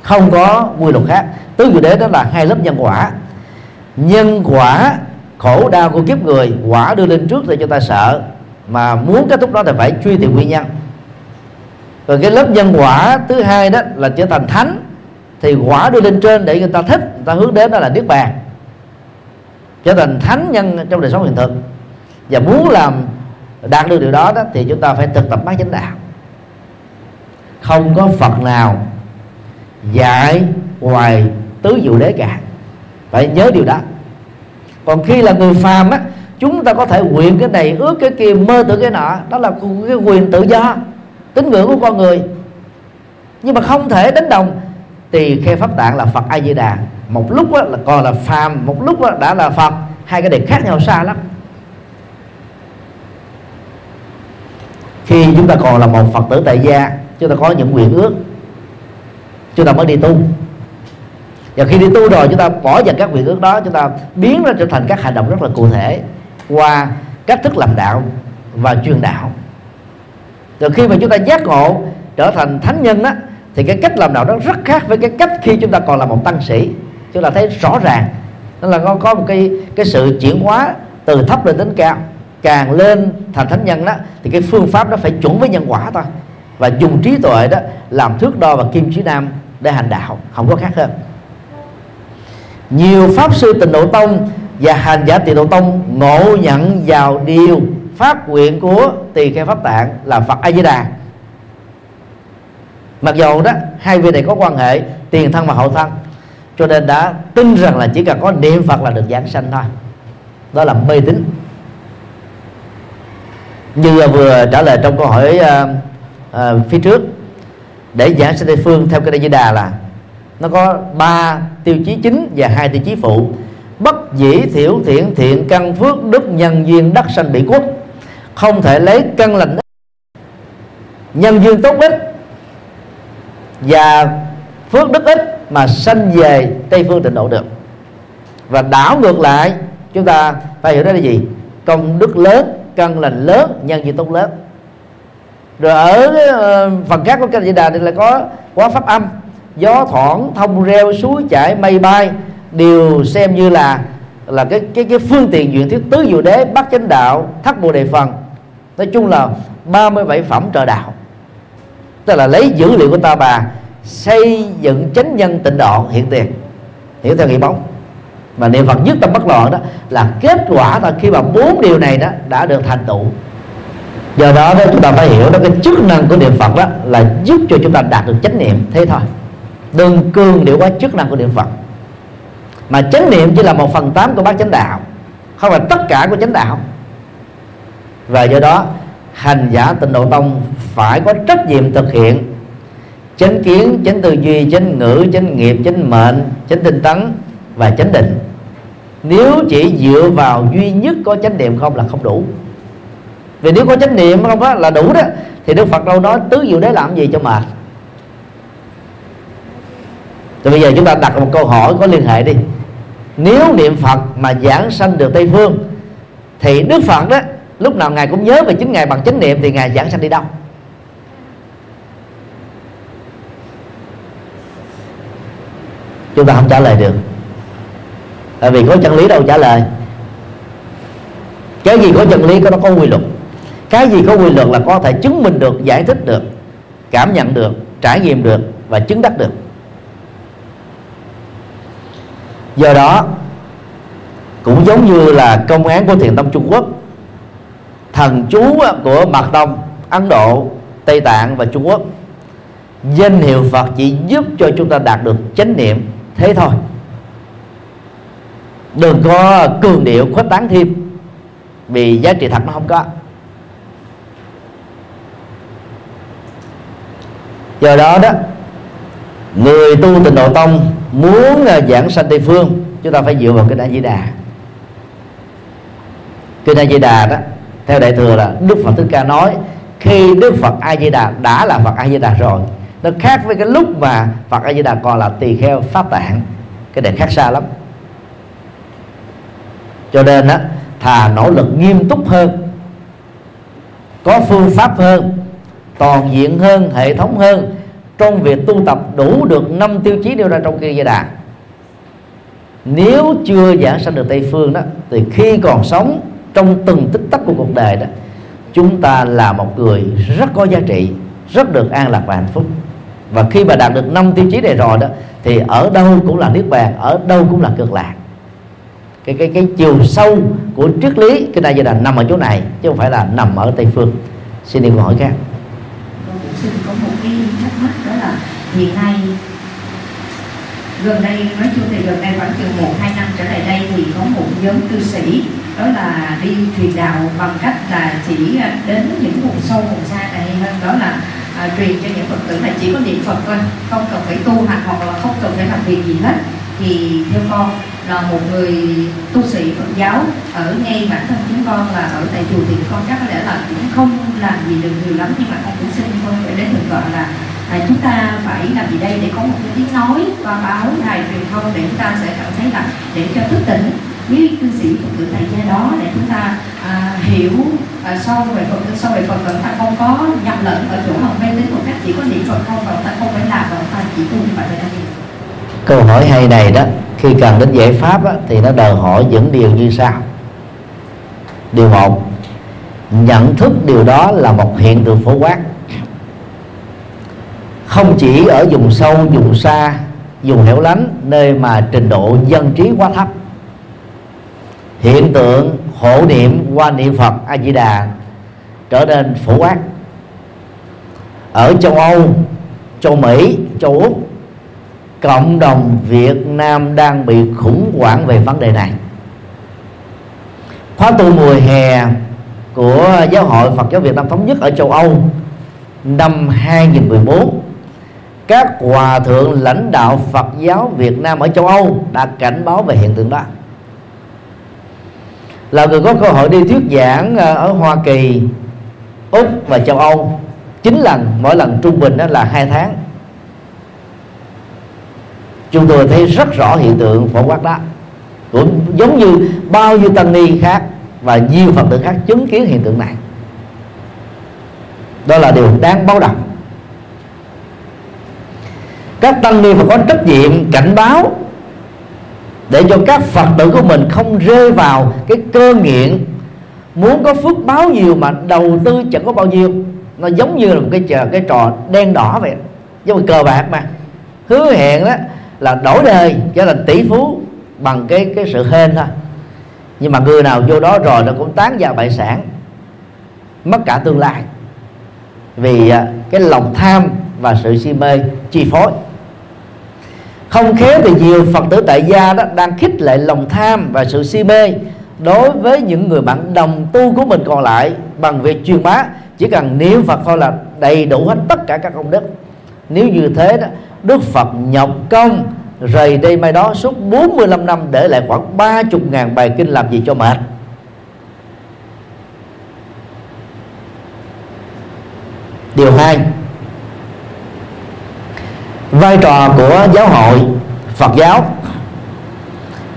không có quy luật khác. Tứ diệu đế đó là hai lớp nhân quả. Nhân quả khổ đau của kiếp người quả đưa lên trước để cho ta sợ. Mà muốn kết thúc đó thì phải truy tìm nguyên nhân. Rồi cái lớp nhân quả thứ hai đó là trở thành thánh thì quả đưa lên trên để người ta thích. Người ta hướng đến đó là niết bàn. Trở thành thánh nhân trong đời sống hiện thực. Và muốn làm đạt được điều đó, đó thì chúng ta phải thực tập bát chánh đạo. Không có phật nào dạy ngoài tứ diệu đế cả. Phải nhớ điều đó. Còn khi là người phàm á, chúng ta có thể nguyện cái này, ước cái kia, mơ tưởng cái nọ, đó là cái quyền tự do, tín ngưỡng của con người. Nhưng mà không thể đánh đồng. Tỳ kheo pháp tạng là phật a di đà một lúc á là còn là phàm, một lúc á đã là phật. Hai cái đề khác nhau xa lắm. Khi chúng ta còn là một phật tử tại gia, chúng ta có những nguyện ước chúng ta mới đi tu. Và khi đi tu rồi chúng ta bỏ dần các quyền ước đó chúng ta biến ra trở thành các hành động rất là cụ thể qua cách thức làm đạo và truyền đạo. Từ khi mà chúng ta giác ngộ trở thành thánh nhân á thì cái cách làm đạo đó rất khác với cái cách khi chúng ta còn là một tăng sĩ. Chúng ta thấy rõ ràng. Nó là có, có một cái cái sự chuyển hóa từ thấp lên đến cao. Càng lên thành thánh nhân đó thì cái phương pháp nó phải chuẩn với nhân quả thôi và dùng trí tuệ đó làm thước đo và kim chỉ nam để hành đạo. Không có khác hơn. Nhiều pháp sư tịnh độ tông và hành giả tịnh độ tông ngộ nhận vào điều pháp nguyện của tỳ kheo pháp tạng là phật a di đà mặc dù đó, hai vị này có quan hệ tiền thân và hậu thân, cho nên đã tin rằng là chỉ cần có niệm phật là được giảng sanh thôi. Đó là mê tín. Như vừa trả lời trong câu hỏi ờ, uh, phía trước. Để giảng sanh tây phương theo cái di đà là nó có ba tiêu chí chính và hai tiêu chí phụ. Bất dĩ thiểu thiện thiện căn phước đức nhân duyên đắc sanh bị quốc không thể lấy căn lành nhân duyên tốt ít và phước đức ít mà sanh về tây phương tịnh độ được. Và đảo ngược lại chúng ta phải hiểu đó là gì? Công đức lớn căn lành lớn nhân duyên tốt lớn rồi ở ờ, phần khác của kinh di đà thì là có quá pháp âm, gió thoảng, thông reo, suối chảy, mây bay, đều xem như là là cái cái cái phương tiện duyên thuyết tứ diệu đế bắt chánh đạo, thất bồ đề phần. Nói chung là 37 phẩm trợ đạo. Tức là lấy dữ liệu của ta bà xây dựng chánh nhân tịnh độ hiện tiền. Hiểu theo nghĩa bóng. Mà niệm phật nhất tâm bất loạn đó là kết quả là khi mà bốn điều này đó đã được thành tựu do đó đó chúng ta phải hiểu đó, cái chức năng của niệm phật đó là giúp cho chúng ta đạt được chánh niệm, thế thôi. Đừng cương điệu quá chức năng của niệm phật. Mà chánh niệm chỉ là một phần tám của bát chánh đạo, không phải tất cả của chánh đạo. Và do đó, hành giả tịnh độ tông phải có trách nhiệm thực hiện chánh kiến, chánh tư duy, chánh ngữ, chánh nghiệp, chánh mệnh, chánh tinh tấn và chánh định. Nếu chỉ dựa vào duy nhất có chánh niệm không là không đủ vì nếu có chánh niệm, không đó là đủ đó, thì đức phật đâu nói tứ diệu đế làm gì cho mệt. Thì bây giờ chúng ta đặt một câu hỏi có liên hệ đi. Nếu niệm phật mà giảng sanh được tây phương, thì đức phật đó, lúc nào ngài cũng nhớ về chính ngài bằng chánh niệm thì ngài giảng sanh đi đâu? Chúng ta không trả lời được. Tại vì có chân lý đâu trả lời. Cái gì có chân lý có nó có quy luật cái gì có quy luật là có thể chứng minh được, giải thích được, cảm nhận được, trải nghiệm được và chứng đắc được. Do đó, cũng giống như là công án của thiền tông trung quốc, thần chú của mật tông, ấn độ, tây tạng và trung quốc, danh hiệu phật chỉ giúp cho chúng ta đạt được chánh niệm thế thôi. Đừng có cường điệu khuếch tán thêm, vì giá trị thật nó không có. Do đó đó, người tu tịnh độ tông muốn à, giảng sanh tây phương, chúng ta phải dựa vào cái đại di đà. Kinh a di đà đó, theo đại thừa là đức phật thích ca nói, khi đức phật a di đà đã là phật a di đà rồi, nó khác với cái lúc mà phật a di đà còn là tỳ kheo pháp tạng. Cái này khác xa lắm. Cho nên á, thà nỗ lực nghiêm túc hơn, có phương pháp hơn toàn diện hơn, hệ thống hơn, trong việc tu tập đủ được năm tiêu chí nêu ra trong kia giai đà. Nếu chưa giảng sanh được tây phương đó, thì khi còn sống trong từng tích tắc của cuộc đời đó, chúng ta là một người rất có giá trị, rất được an lạc và hạnh phúc. Và khi mà đạt được năm tiêu chí này rồi đó, thì ở đâu cũng là niết bàn, ở đâu cũng là cực lạc. Cái cái cái chiều sâu của triết lý cái đại gia đình nằm ở chỗ này, chứ không phải là nằm ở tây phương. Xin đi câu hỏi khác xin có một cái thắc mắc đó là hiện nay gần đây nói chung thì gần đây khoảng chừng một hai năm trở lại đây thì có một nhóm cư sĩ đó là đi truyền đạo bằng cách là chỉ đến những vùng sâu vùng xa này hơn đó là à, truyền cho những phật tử là chỉ có niệm phật thôi không cần phải tu hành hoặc là không cần phải làm việc gì hết thì theo con là một người tu sĩ Phật giáo ở ngay bản thân chúng con là ở tại chùa thì con chắc có lẽ là cũng không làm gì được nhiều lắm nhưng mà con cũng xin con phải đến được gọi là à, chúng ta phải làm gì đây để có một cái tiếng nói qua báo đài truyền thông để chúng ta sẽ cảm thấy là để cho thức tỉnh với cư sĩ Phật tử tại gia đó để chúng ta à, hiểu à, sâu về Phật sâu về Phật chúng ta không có nhầm lẫn ở chỗ hồng mê tín một cách chỉ có niệm Phật không? Và ta không phải làm và ta chỉ tu như vậy thôi câu hỏi hay này đó khi cần đến giải pháp á, thì nó đòi hỏi những điều như sau. Điều một nhận thức điều đó là một hiện tượng phổ quát. Không chỉ ở vùng sâu vùng xa vùng hẻo lánh nơi mà trình độ dân trí quá thấp. Hiện tượng hộ niệm qua niệm phật a di đà trở nên phổ quát. Ở châu âu châu mỹ châu úc cộng đồng Việt Nam đang bị khủng hoảng về vấn đề này. Khóa tu mùa hè của giáo hội Phật giáo Việt Nam thống nhất ở châu Âu năm 2014 các hòa thượng lãnh đạo Phật giáo Việt Nam ở châu Âu đã cảnh báo về hiện tượng đó. Là người có cơ hội đi thuyết giảng ở Hoa Kỳ, Úc và châu Âu chín lần, mỗi lần trung bình đó là hai tháng chúng tôi thấy rất rõ hiện tượng phổ quát đó. Cũng giống như bao nhiêu tăng ni khác và nhiều phật tử khác chứng kiến hiện tượng này. Đó là điều đáng báo động. Các tăng ni phải có trách nhiệm cảnh báo để cho các phật tử của mình không rơi vào cái cơ nghiện. Muốn có phước báo nhiều mà đầu tư chẳng có bao nhiêu. Nó giống như là một cái trò cái trò đen đỏ vậy. Giống như cờ bạc mà. Hứa hẹn đó là đổi đời trở thành tỷ phú bằng cái cái sự hên thôi. Nhưng mà người nào vô đó rồi nó cũng tán vào bại sản, mất cả tương lai. Vì à, cái lòng tham và sự si mê chi phối. Không khéo thì nhiều phật tử tại gia đó đang khích lệ lòng tham và sự si mê đối với những người bạn đồng tu của mình còn lại bằng việc truyền bá. Chỉ cần niệm phật thôi là đầy đủ hết tất cả các công đức nếu như thế đó Đức Phật nhọc công rời đây mai đó suốt 45 năm để lại khoảng 30 ngàn bài kinh làm gì cho mệt. Điều hai Vai trò của giáo hội Phật giáo.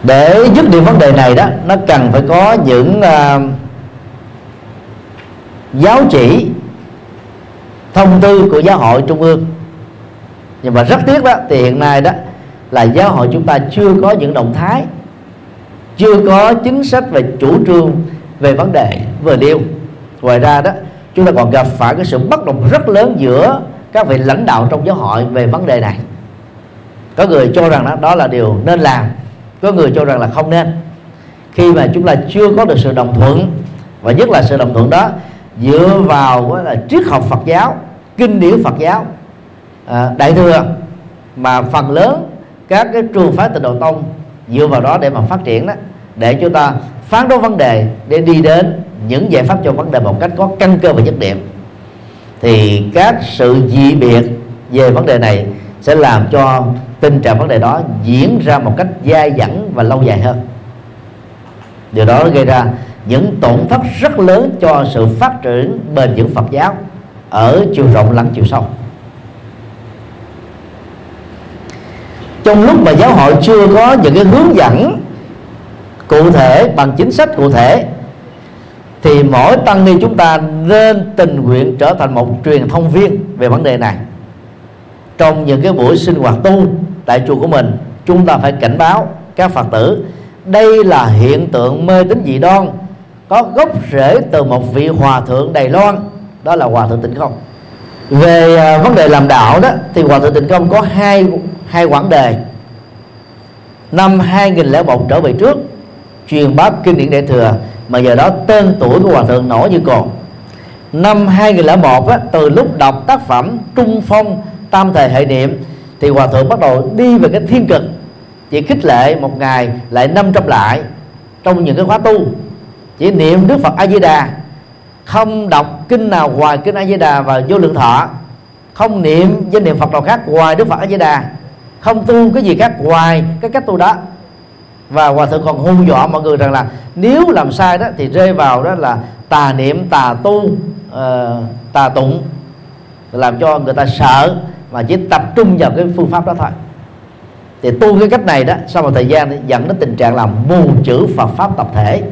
Để dứt điểm vấn đề này đó Nó cần phải có những uh, Giáo chỉ Thông tư của giáo hội trung ương nhưng mà rất tiếc đó thì hiện nay đó là giáo hội chúng ta chưa có những động thái chưa có chính sách về chủ trương về vấn đề vừa nêu. Ngoài ra đó chúng ta còn gặp phải cái sự bất đồng rất lớn giữa các vị lãnh đạo trong giáo hội về vấn đề này. Có người cho rằng đó, đó là điều nên làm có người cho rằng là không nên. Khi mà chúng ta chưa có được sự đồng thuận và nhất là sự đồng thuận đó dựa vào là triết học Phật giáo kinh điển Phật giáo à, đại thừa mà phần lớn các cái trường phái tịnh độ tông dựa vào đó để mà phát triển đó để chúng ta phán đoán vấn đề để đi đến những giải pháp cho vấn đề một cách có căn cơ và chất điểm. Thì các sự dị biệt về vấn đề này sẽ làm cho tình trạng vấn đề đó diễn ra một cách dai dẳng và lâu dài hơn. Điều đó gây ra những tổn thất rất lớn cho sự phát triển bền vững Phật giáo ở chiều rộng lẫn chiều sâu. Trong lúc mà giáo hội chưa có những cái hướng dẫn cụ thể, bằng chính sách cụ thể, thì mỗi tăng ni chúng ta nên tình nguyện trở thành một truyền thông viên về vấn đề này. Trong những cái buổi sinh hoạt tu tại chùa của mình, chúng ta phải cảnh báo các phật tử, đây là hiện tượng mê tín dị đoan, có gốc rễ từ một vị hòa thượng Đài Loan, đó là hòa thượng Tịnh Không về à, vấn đề làm đạo đó thì hòa thượng Tịnh Công có hai hai quãng đề. Năm 2001 trở về trước truyền bá kinh điển đại thừa mà giờ đó tên tuổi của hòa thượng nổi như cồn. Năm 2001 á, từ lúc đọc tác phẩm Trung Phong Tam Thời Hệ Niệm thì hòa thượng bắt đầu đi về cái thiên cực chỉ khích lệ một ngày lại 500 lại trong những cái khóa tu. Chỉ niệm Đức Phật A Di Đà không đọc kinh nào ngoài kinh A Di Đà và vô lượng thọ. Không niệm danh niệm Phật nào khác ngoài Đức Phật A Di Đà không tu cái gì khác ngoài cái cách tu đó. Và hòa thượng còn hung dọa mọi người rằng là nếu làm sai đó thì rơi vào đó là tà niệm tà tu uh, tà tụng. Làm cho người ta sợ mà chỉ tập trung vào cái phương pháp đó thôi. Thì tu cái cách này đó sau một thời gian thì dẫn đến tình trạng là mù chữ Phật pháp tập thể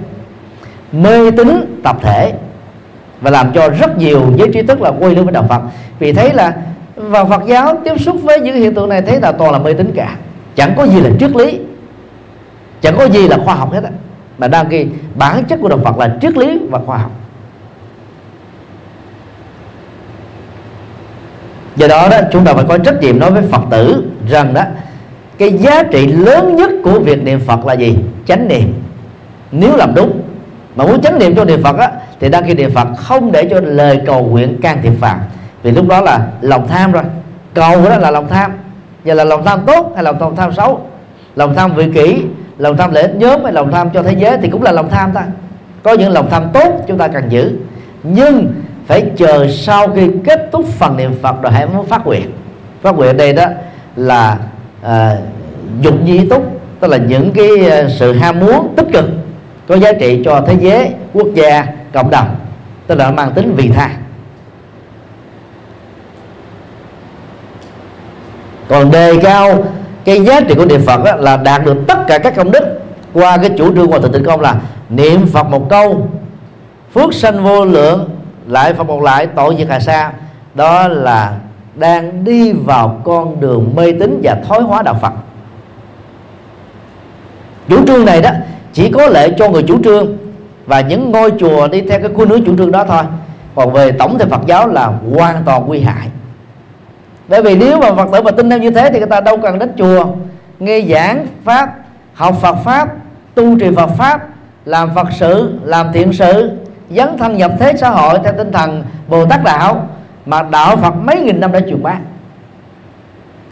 mê tín tập thể và làm cho rất nhiều giới trí thức là quay lưng với đạo Phật. Vì thấy là vào Phật giáo tiếp xúc với những hiện tượng này, thấy là toàn là mê tín cả. Chẳng có gì là triết lý. Chẳng có gì là khoa học hết á. Mà đang ghi bản chất của đạo Phật là triết lý và khoa học. Do đó đó, chúng ta phải có trách nhiệm nói với Phật tử rằng đó, cái giá trị lớn nhất của việc niệm Phật là gì? Chánh niệm. Nếu làm đúng mà muốn chánh niệm cho niệm Phật á thì đăng ký niệm Phật không để cho lời cầu nguyện can thiệp vào. Vì lúc đó là lòng tham rồi. Cầu đó là lòng tham. Giờ là lòng tham tốt hay lòng tham xấu? Lòng tham vị kỷ lòng tham lợi ích nhóm hay lòng tham cho thế giới thì cũng là lòng tham ta. Có những lòng tham tốt chúng ta cần giữ. Nhưng phải chờ sau khi kết thúc phần niệm Phật rồi hãy muốn phát nguyện. Phát nguyện đây đó là à, dục nhi túc tức là những cái à, sự ham muốn tích cực có giá trị cho thế giới quốc gia cộng đồng. Tức là mang tính vị tha. Còn đề cao cái giá trị của niệm phật đó, là đạt được tất cả các công đức qua cái chủ trương của thượng tịnh công là niệm phật một câu phước sanh vô lượng lại phật một lại tội diệt hà sa. Đó là đang đi vào con đường mê tín và thói hóa đạo phật. Chủ trương này đó chỉ có lệ cho người chủ trương và những ngôi chùa đi theo cái khuôn hướng chủ trương đó thôi. Còn về tổng thể Phật giáo là hoàn toàn nguy hại. Bởi vì nếu mà phật tử mà tin theo như thế thì người ta đâu cần đến chùa, nghe giảng pháp, học phật pháp, tu trì phật pháp, làm phật sự, làm thiện sự, dấn thân nhập thế xã hội theo tinh thần bồ tát đạo, mà đạo phật mấy nghìn năm đã truyền bá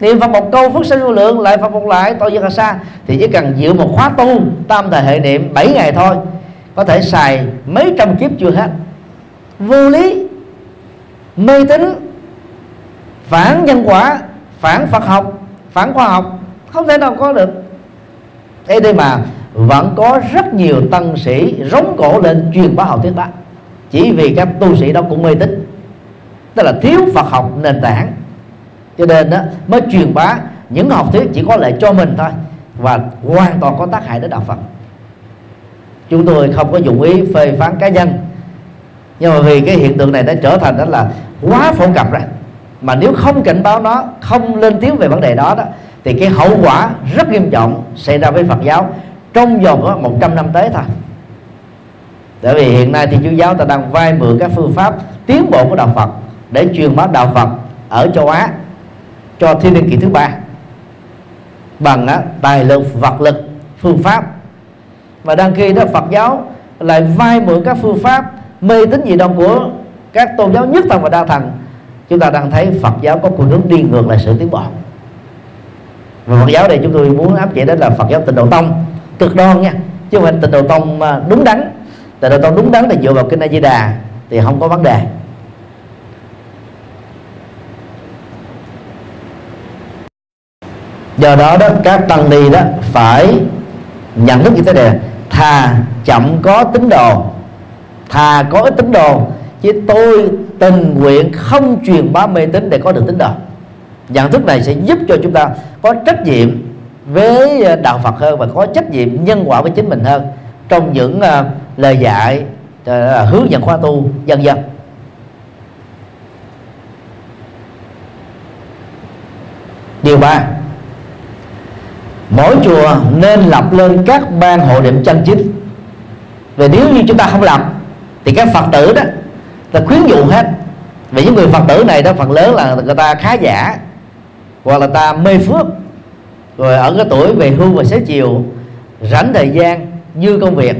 niệm phật một câu phước sinh vô lượng, lại phật một lại tội là xa, thì chỉ cần giữ một khóa tu tam thời hệ niệm 7 ngày thôi, có thể xài mấy trăm kiếp chưa hết. Vô lý, mê tín, phản nhân quả, phản phật học, phản khoa học, không thể nào có được. Thế đây mà vẫn có rất nhiều tăng sĩ rống cổ lên truyền bá học thuyết đó chỉ vì các tu sĩ đó cũng mê tín. Tức là thiếu Phật học nền tảng cho nên đó mới truyền bá những học thuyết chỉ có lợi cho mình thôi và hoàn toàn có tác hại đến đạo Phật. Chúng tôi không có dụng ý phê phán cá nhân. Nhưng mà vì cái hiện tượng này đã trở thành đó là quá phổ cập rồi. Mà nếu không cảnh báo nó, không lên tiếng về vấn đề đó đó, thì cái hậu quả rất nghiêm trọng xảy ra với Phật giáo trong vòng 100 năm tới thôi. Tại vì hiện nay thì chúa giáo ta đang vay mượn các phương pháp tiến bộ của đạo Phật để truyền bá đạo Phật ở châu Á cho thiên niên kỷ thứ ba bằng á, tài lực vật lực phương pháp. Và đang khi đó Phật giáo lại vay mượn các phương pháp mê tín dị đoan của các tôn giáo nhất thần và đa thần. Chúng ta đang thấy Phật giáo có cuộc hướng đi ngược lại sự tiến bộ. Và Phật giáo đây chúng tôi muốn áp chế đó là Phật giáo tịnh độ tông cực đoan nha chứ không phải tịnh độ tông à, đúng đắn. Tịnh độ tông đúng đắn là dựa vào kinh A Di Đà thì không có vấn đề. Do đó đó các tăng ni đó phải nhận thức như thế này. Thà chậm có tín đồ thà có ít tín đồ chứ tôi tình nguyện không truyền bá mê tín để có được tín đồ. Nhận thức này sẽ giúp cho chúng ta có trách nhiệm với ờ, đạo Phật hơn và có trách nhiệm nhân quả với chính mình hơn trong những uh, lời dạy uh, hướng dẫn khóa tu dân dân điều ba mỗi chùa nên lập lên các ban hội niệm chân chính và nếu như chúng ta không lập thì các phật tử đó là khuyến dụ hết. Vì những người phật tử này đó, phần lớn là người ta khá giả, hoặc là ta mê phước. Rồi ở cái tuổi về hưu và xế chiều, rảnh thời gian, như công việc.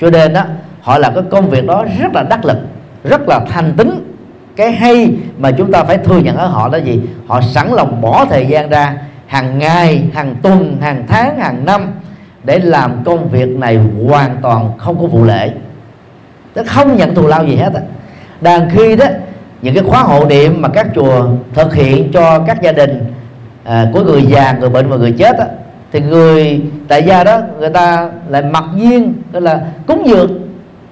Cho nên đó, họ làm cái công việc đó rất là đắc lực, rất là thành tính cái hay mà chúng ta phải thừa nhận ở họ là gì? Họ sẵn lòng bỏ thời gian ra hàng ngày hàng tuần hàng tháng hàng năm để làm công việc này hoàn toàn không có vụ lệ. Nó không nhận thù lao gì hết á. Đàn khi đó những cái khóa hộ niệm mà các chùa thực hiện cho các gia đình à, của người già người bệnh và người chết á, thì người tại gia đó người ta lại mặc nhiên gọi là cúng dường.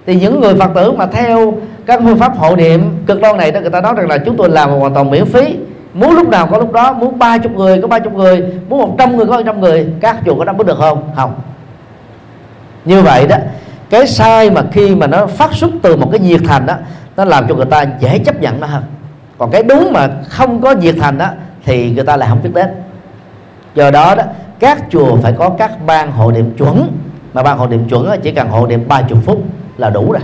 Thì những người phật tử mà theo các phương pháp hộ niệm cực đoan này đó người ta nói rằng là chúng tôi làm hoàn toàn miễn phí muốn lúc nào có lúc đó, muốn ba chục người, có ba chục người, muốn một trăm người, có một trăm người, các chùa có đáp ứng được không? Không. Như vậy đó, cái sai mà khi mà nó phát xuất từ một cái nhiệt thành đó, nó làm cho người ta dễ chấp nhận nó hơn còn cái đúng mà không có nhiệt thành đó, thì người ta lại không biết đến. Do đó đó, các chùa phải có các ban hộ niệm chuẩn. Mà ban hộ niệm chuẩn chỉ cần hộ niệm 30 phút là đủ rồi.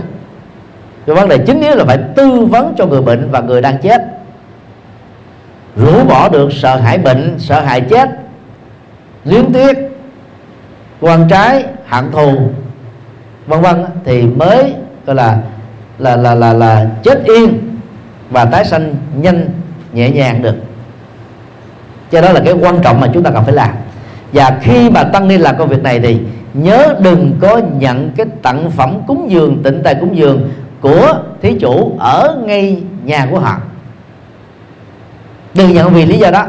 Cái vấn đề chính yếu là phải tư vấn cho người bệnh và người đang chết rũ bỏ được sợ hãi bệnh, sợ hãi chết luyến tiếc quan trái, hận thù, vân vân thì mới, gọi là là là là là chết yên và tái sanh nhanh, nhẹ nhàng được. Cho đó là cái quan trọng mà chúng ta cần phải làm. Và khi mà tăng ni làm công việc này thì nhớ đừng có nhận cái tặng phẩm cúng dường, tịnh tài cúng dường của thí chủ ở ngay nhà của họ đừng nhận vì lý do đó.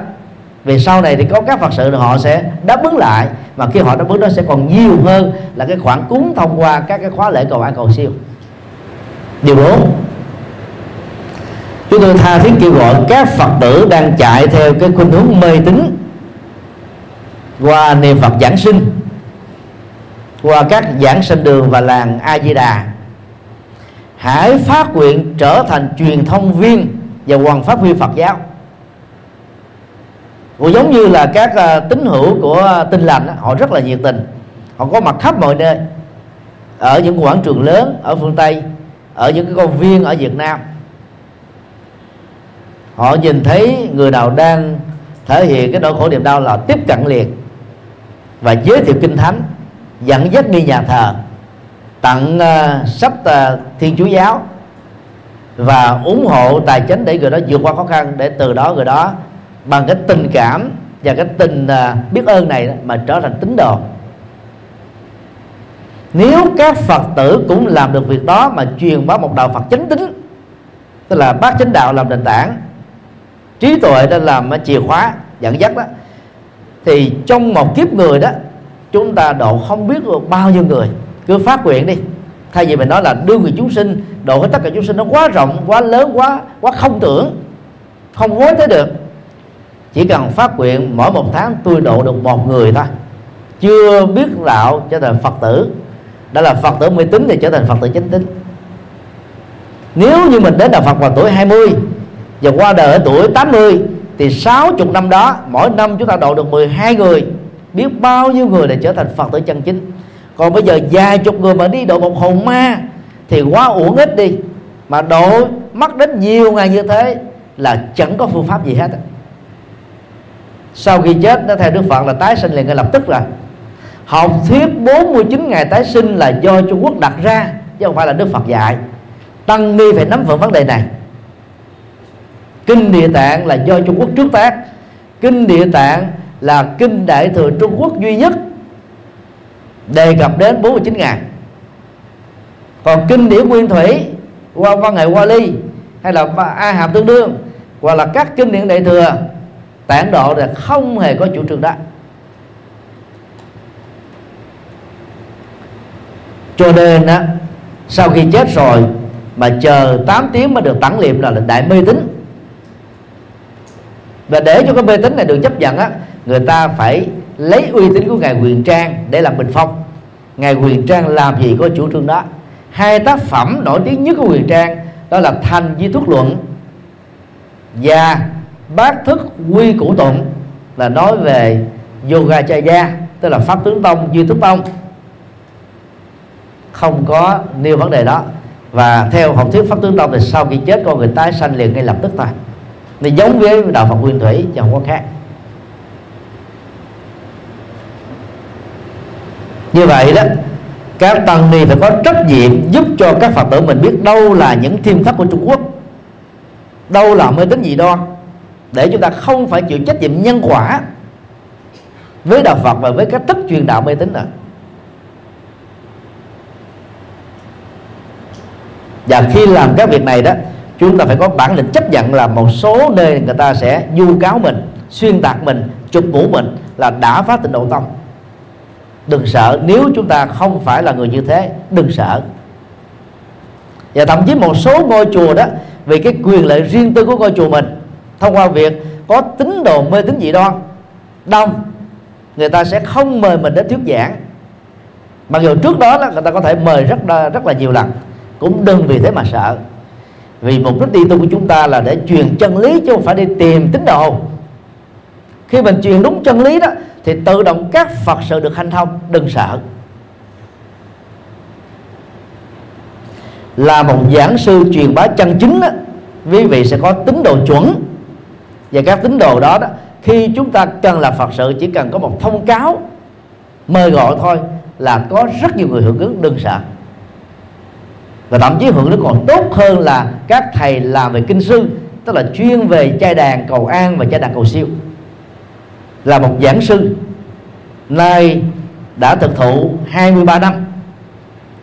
Vì sau này thì có các phật sự họ sẽ đáp ứng lại mà khi họ đáp ứng đó sẽ còn nhiều hơn là cái khoản cúng thông qua các cái khóa lễ cầu an cầu siêu. Điều bốn, chúng tôi tha thiết kêu gọi các phật tử đang chạy theo cái khuynh hướng mê tín qua niệm phật giảng sinh, qua các giảng sinh đường và làng a di đà. Hãy phát nguyện trở thành truyền thông viên và hoàn pháp huy phật giáo cũng giống như là các ờ, tín hữu của ờ, tinh lành họ rất là nhiệt tình. Họ có mặt khắp mọi nơi. Ở những quảng trường lớn ở phương tây ở những cái công viên ở việt nam. Họ nhìn thấy người nào đang thể hiện cái nỗi khổ niềm đau là tiếp cận liền và giới thiệu kinh thánh dẫn dắt đi nhà thờ tặng uh, sách uh, thiên chúa giáo và ủng hộ tài chính để người đó vượt qua khó khăn để từ đó người đó bằng cái tình cảm và cái tình à, biết ơn này mà trở thành tín đồ. Nếu các phật tử cũng làm được việc đó mà truyền bá một đạo phật chánh tín, tức là bác chánh đạo làm nền tảng, trí tuệ đã làm chìa khóa dẫn dắt đó, thì trong một kiếp người đó, chúng ta độ không biết được bao nhiêu người. Cứ phát nguyện đi. Thay vì mình nói là đưa người chúng sinh, độ hết tất cả chúng sinh nó quá rộng, quá lớn, quá quá không tưởng, không vốn tới được chỉ cần phát nguyện, mỗi một tháng tôi độ được một người thôi. Chưa biết đạo trở thành phật tử. Đã là phật tử mê tín thì trở thành phật tử chánh tín. Nếu như mình đến đạo Phật vào tuổi 20 và qua đời ở tuổi 80 thì 60 năm đó, mỗi năm chúng ta độ được 12 người. Biết bao nhiêu người để trở thành Phật tử chân chính. Còn bây giờ vài chục người mà đi độ một hồn ma, thì quá uổng ít đi. Mà độ mất đến nhiều ngày như thế là chẳng có phương pháp gì hết sau khi chết nó theo Đức Phật là tái sinh liền ngay lập tức rồi. Học thuyết 49 ngày tái sinh là do Trung Quốc đặt ra, chứ không phải là Đức Phật dạy. Tăng ni phải nắm vững vấn đề này. Kinh địa tạng là do trung quốc trước tác. Kinh địa tạng là kinh đại thừa trung quốc duy nhất đề cập đến 49 ngày. Còn kinh điển nguyên thủy, qua văn hệ hoa ly, hay là a hàm tương đương, hoặc là các kinh điển đại thừa tản độ là không hề có chủ trương đó. Cho nên á sau khi chết rồi mà chờ 8 tiếng mới được tản liệm là, là đại mê tín. Và để cho cái mê tín này được chấp nhận á người ta phải lấy uy tín của ngài quyền trang để làm bình phong. Ngài quyền trang làm gì có chủ trương đó. Hai tác phẩm nổi tiếng nhất của quyền trang đó là thành di thuốc luận và bát thức quy củ tụng là nói về yoga chaya tức là pháp tướng tông, duy thức tông. Không có nêu vấn đề đó. Và theo học thuyết pháp tướng tông thì sau khi chết, con người tái sanh liền ngay lập tức thôi. Thì giống với đạo Phật nguyên thủy, chứ không có khác. Như vậy đó, các tăng ni phải có trách nhiệm giúp cho các phật tử mình biết đâu là những thiêm thất của trung quốc. Đâu là mê tín dị đoan để chúng ta không phải chịu trách nhiệm nhân quả với đạo phật và với cách thức truyền đạo mê tín này. Và khi làm các việc này đó, chúng ta phải có bản lĩnh chấp nhận là một số nơi người ta sẽ du cáo mình, xuyên tạc mình, chụp mũ mình là đã phá tịnh độ tông. Đừng sợ, nếu chúng ta không phải là người như thế, đừng sợ. Và thậm chí một số ngôi chùa đó, vì cái quyền lợi riêng tư của ngôi chùa mình thông qua việc có tín đồ mê tín dị đoan đông người ta sẽ không mời mình đến thuyết giảng. Mặc dù trước đó là người ta có thể mời rất rất là nhiều lần cũng đừng vì thế mà sợ. Vì mục đích đi tu của chúng ta là để truyền chân lý chứ không phải đi tìm tín đồ. Khi mình truyền đúng chân lý đó thì tự động các phật sự được hanh thông đừng sợ. Là một giảng sư truyền bá chân chính đó, quý vị sẽ có tín đồ chuẩn và các tín đồ đó, đó khi chúng ta cần là phật sự chỉ cần có một thông cáo mời gọi thôi là có rất nhiều người hưởng ứng đừng sợ. Và thậm chí hưởng ứng còn tốt hơn là các thầy làm về kinh sư tức là chuyên về chai đàn cầu an và chai đàn cầu siêu. Là một giảng sư nay đã thực thụ 23 năm.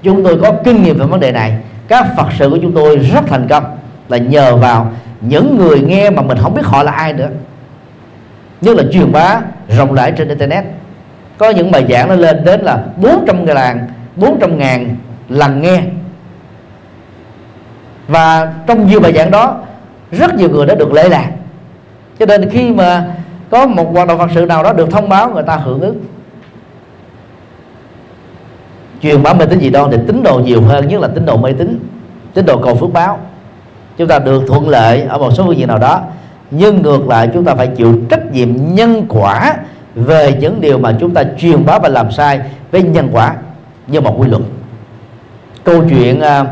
Chúng tôi có kinh nghiệm về vấn đề này. Các phật sự của chúng tôi rất thành công là nhờ vào những người nghe mà mình không biết họ là ai nữa. Nhất là truyền bá rộng rãi trên internet. Có những bài giảng nó lên đến là 400 ngàn 400 ngàn lần nghe. Và trong nhiều bài giảng đó, rất nhiều người đã được lễ lạc. Cho nên khi mà có một hoạt động phật sự nào đó được thông báo, người ta hưởng ứng. Truyền bá mê tín gì đó thì tín đồ nhiều hơn, nhất là tín đồ mê tín tín đồ cầu phước báo chúng ta được thuận lợi ở một số phương diện nào đó. Nhưng ngược lại, chúng ta phải chịu trách nhiệm nhân quả về những điều mà chúng ta truyền bá và làm sai với nhân quả như một quy luật. Câu chuyện à,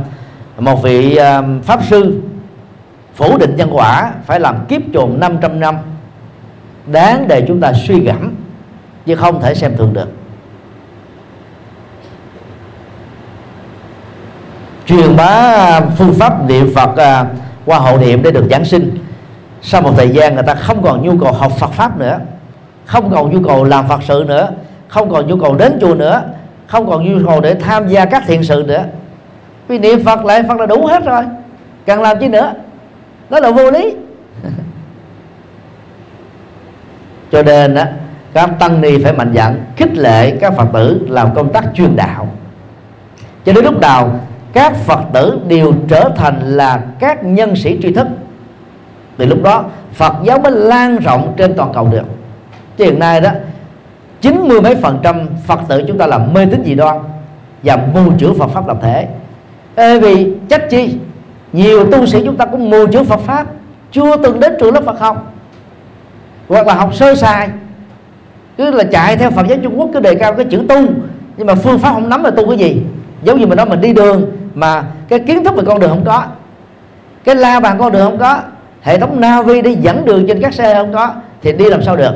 một vị à, pháp sư phủ định nhân quả phải làm kiếp trồn 500 năm, đáng để chúng ta suy gẫm chứ không thể xem thường được. Truyền bá phương pháp niệm Phật à, qua hậu niệm để được giảng sinh. Sau một thời gian người ta không còn nhu cầu học Phật pháp nữa không còn nhu cầu làm Phật sự nữa không còn nhu cầu đến chùa nữa không còn nhu cầu để tham gia các thiện sự nữa. Vì niệm Phật lại Phật là đủ hết rồi cần làm chi nữa? Đó là vô lý. Cho nên á các tăng ni phải mạnh dạn khích lệ các phật tử làm công tác truyền đạo. Cho đến lúc nào các phật tử đều trở thành là các nhân sĩ tri thức. Thì lúc đó phật giáo mới lan rộng trên toàn cầu được. Chứ hiện nay đó chín mươi mấy phần trăm phật tử chúng ta làm mê tín dị đoan và mù chữ phật pháp lập thể Ê, vì trách chi nhiều tu sĩ chúng ta cũng mù chữ phật pháp chưa từng đến trường lớp phật học. Hoặc là học sơ sài cứ là chạy theo Phật giáo Trung Quốc cứ đề cao cái chữ tu. Nhưng mà phương pháp không nắm là tu cái gì? Giống như mình nói mình đi đường mà cái kiến thức về con đường không có cái la bàn con đường không có hệ thống navi để dẫn đường trên các xe không có thì đi làm sao được?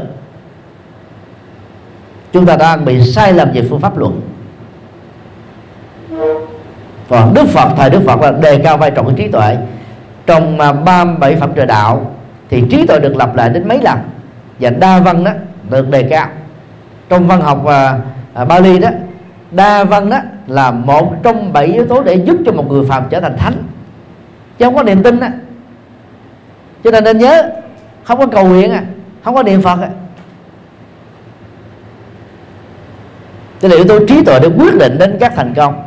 Chúng ta đang bị sai lầm về phương pháp luận. Còn Đức Phật thời Đức Phật là đề cao vai trò của trí tuệ. Trong à, ba bảy phẩm trời đạo thì trí tuệ được lặp lại đến mấy lần? Và đa văn đó được đề cao. Trong văn học à, à, Bali đó đa văn đó là một trong bảy yếu tố để giúp cho một người phàm trở thành thánh. Chứ không có niềm tin đó cho nên nên nhớ, không có cầu nguyện à không có niệm phật à. Cho nên yếu tố trí tuệ để quyết định đến các thành công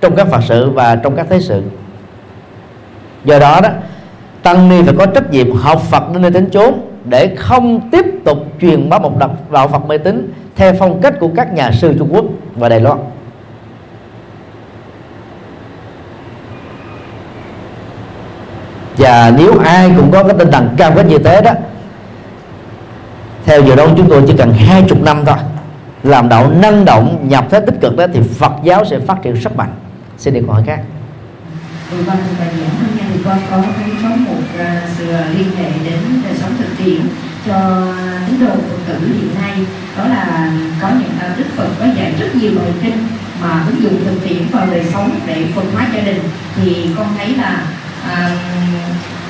trong các phật sự và trong các thế sự. Do đó đó, tăng ni phải có trách nhiệm học phật đến nơi đến chốn để không tiếp tục truyền bá một đạo Phật mê tín theo phong cách của các nhà sư Trung Quốc và Đài Loan. Và nếu ai cũng có cái tinh thần cam kết như thế đó Theo giờ đâu chúng tôi chỉ cần hai chục năm thôi Làm đạo năng động nhập thế tích cực đó Thì Phật giáo sẽ phát triển rất mạnh. Xin đi câu hỏi khác vừa qua bài giảng hôm nay thì con có thấy có một uh, à, sự à, liên hệ đến đời sống thực tiễn cho tín đồ phật tử hiện nay đó là có những à, đức phật có dạy rất nhiều bài kinh mà ứng dụng thực tiễn vào đời sống để phân hóa gia đình. Thì con thấy là à,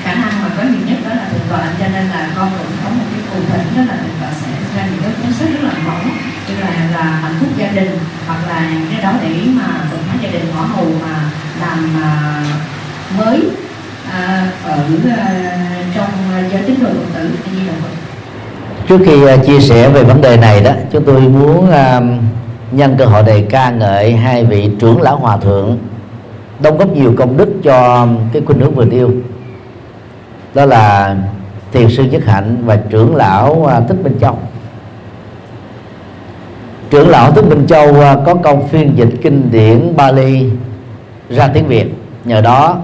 khả năng mà có nhiều nhất đó là thượng tọa cho nên là con cũng có một cái cụ thể đó là thượng tọa sẽ ra những cái cuốn sách rất là mỏng như là là hạnh phúc gia đình hoặc là cái đó để mà phân hóa gia đình ngõ hầu mà làm à, mới à, ở à, trong giới tín đồ phật tử. Như là Phật trước khi à, chia sẻ về vấn đề này đó, chúng tôi muốn à, nhân cơ hội này ca ngợi hai vị trưởng lão hòa thượng đóng góp nhiều công đức cho cái khuynh hướng vừa nêu đó là thiền sư nhất hạnh và trưởng lão à, thích minh châu. Trưởng lão thích minh châu có công phiên dịch kinh điển bali ra tiếng việt, nhờ đó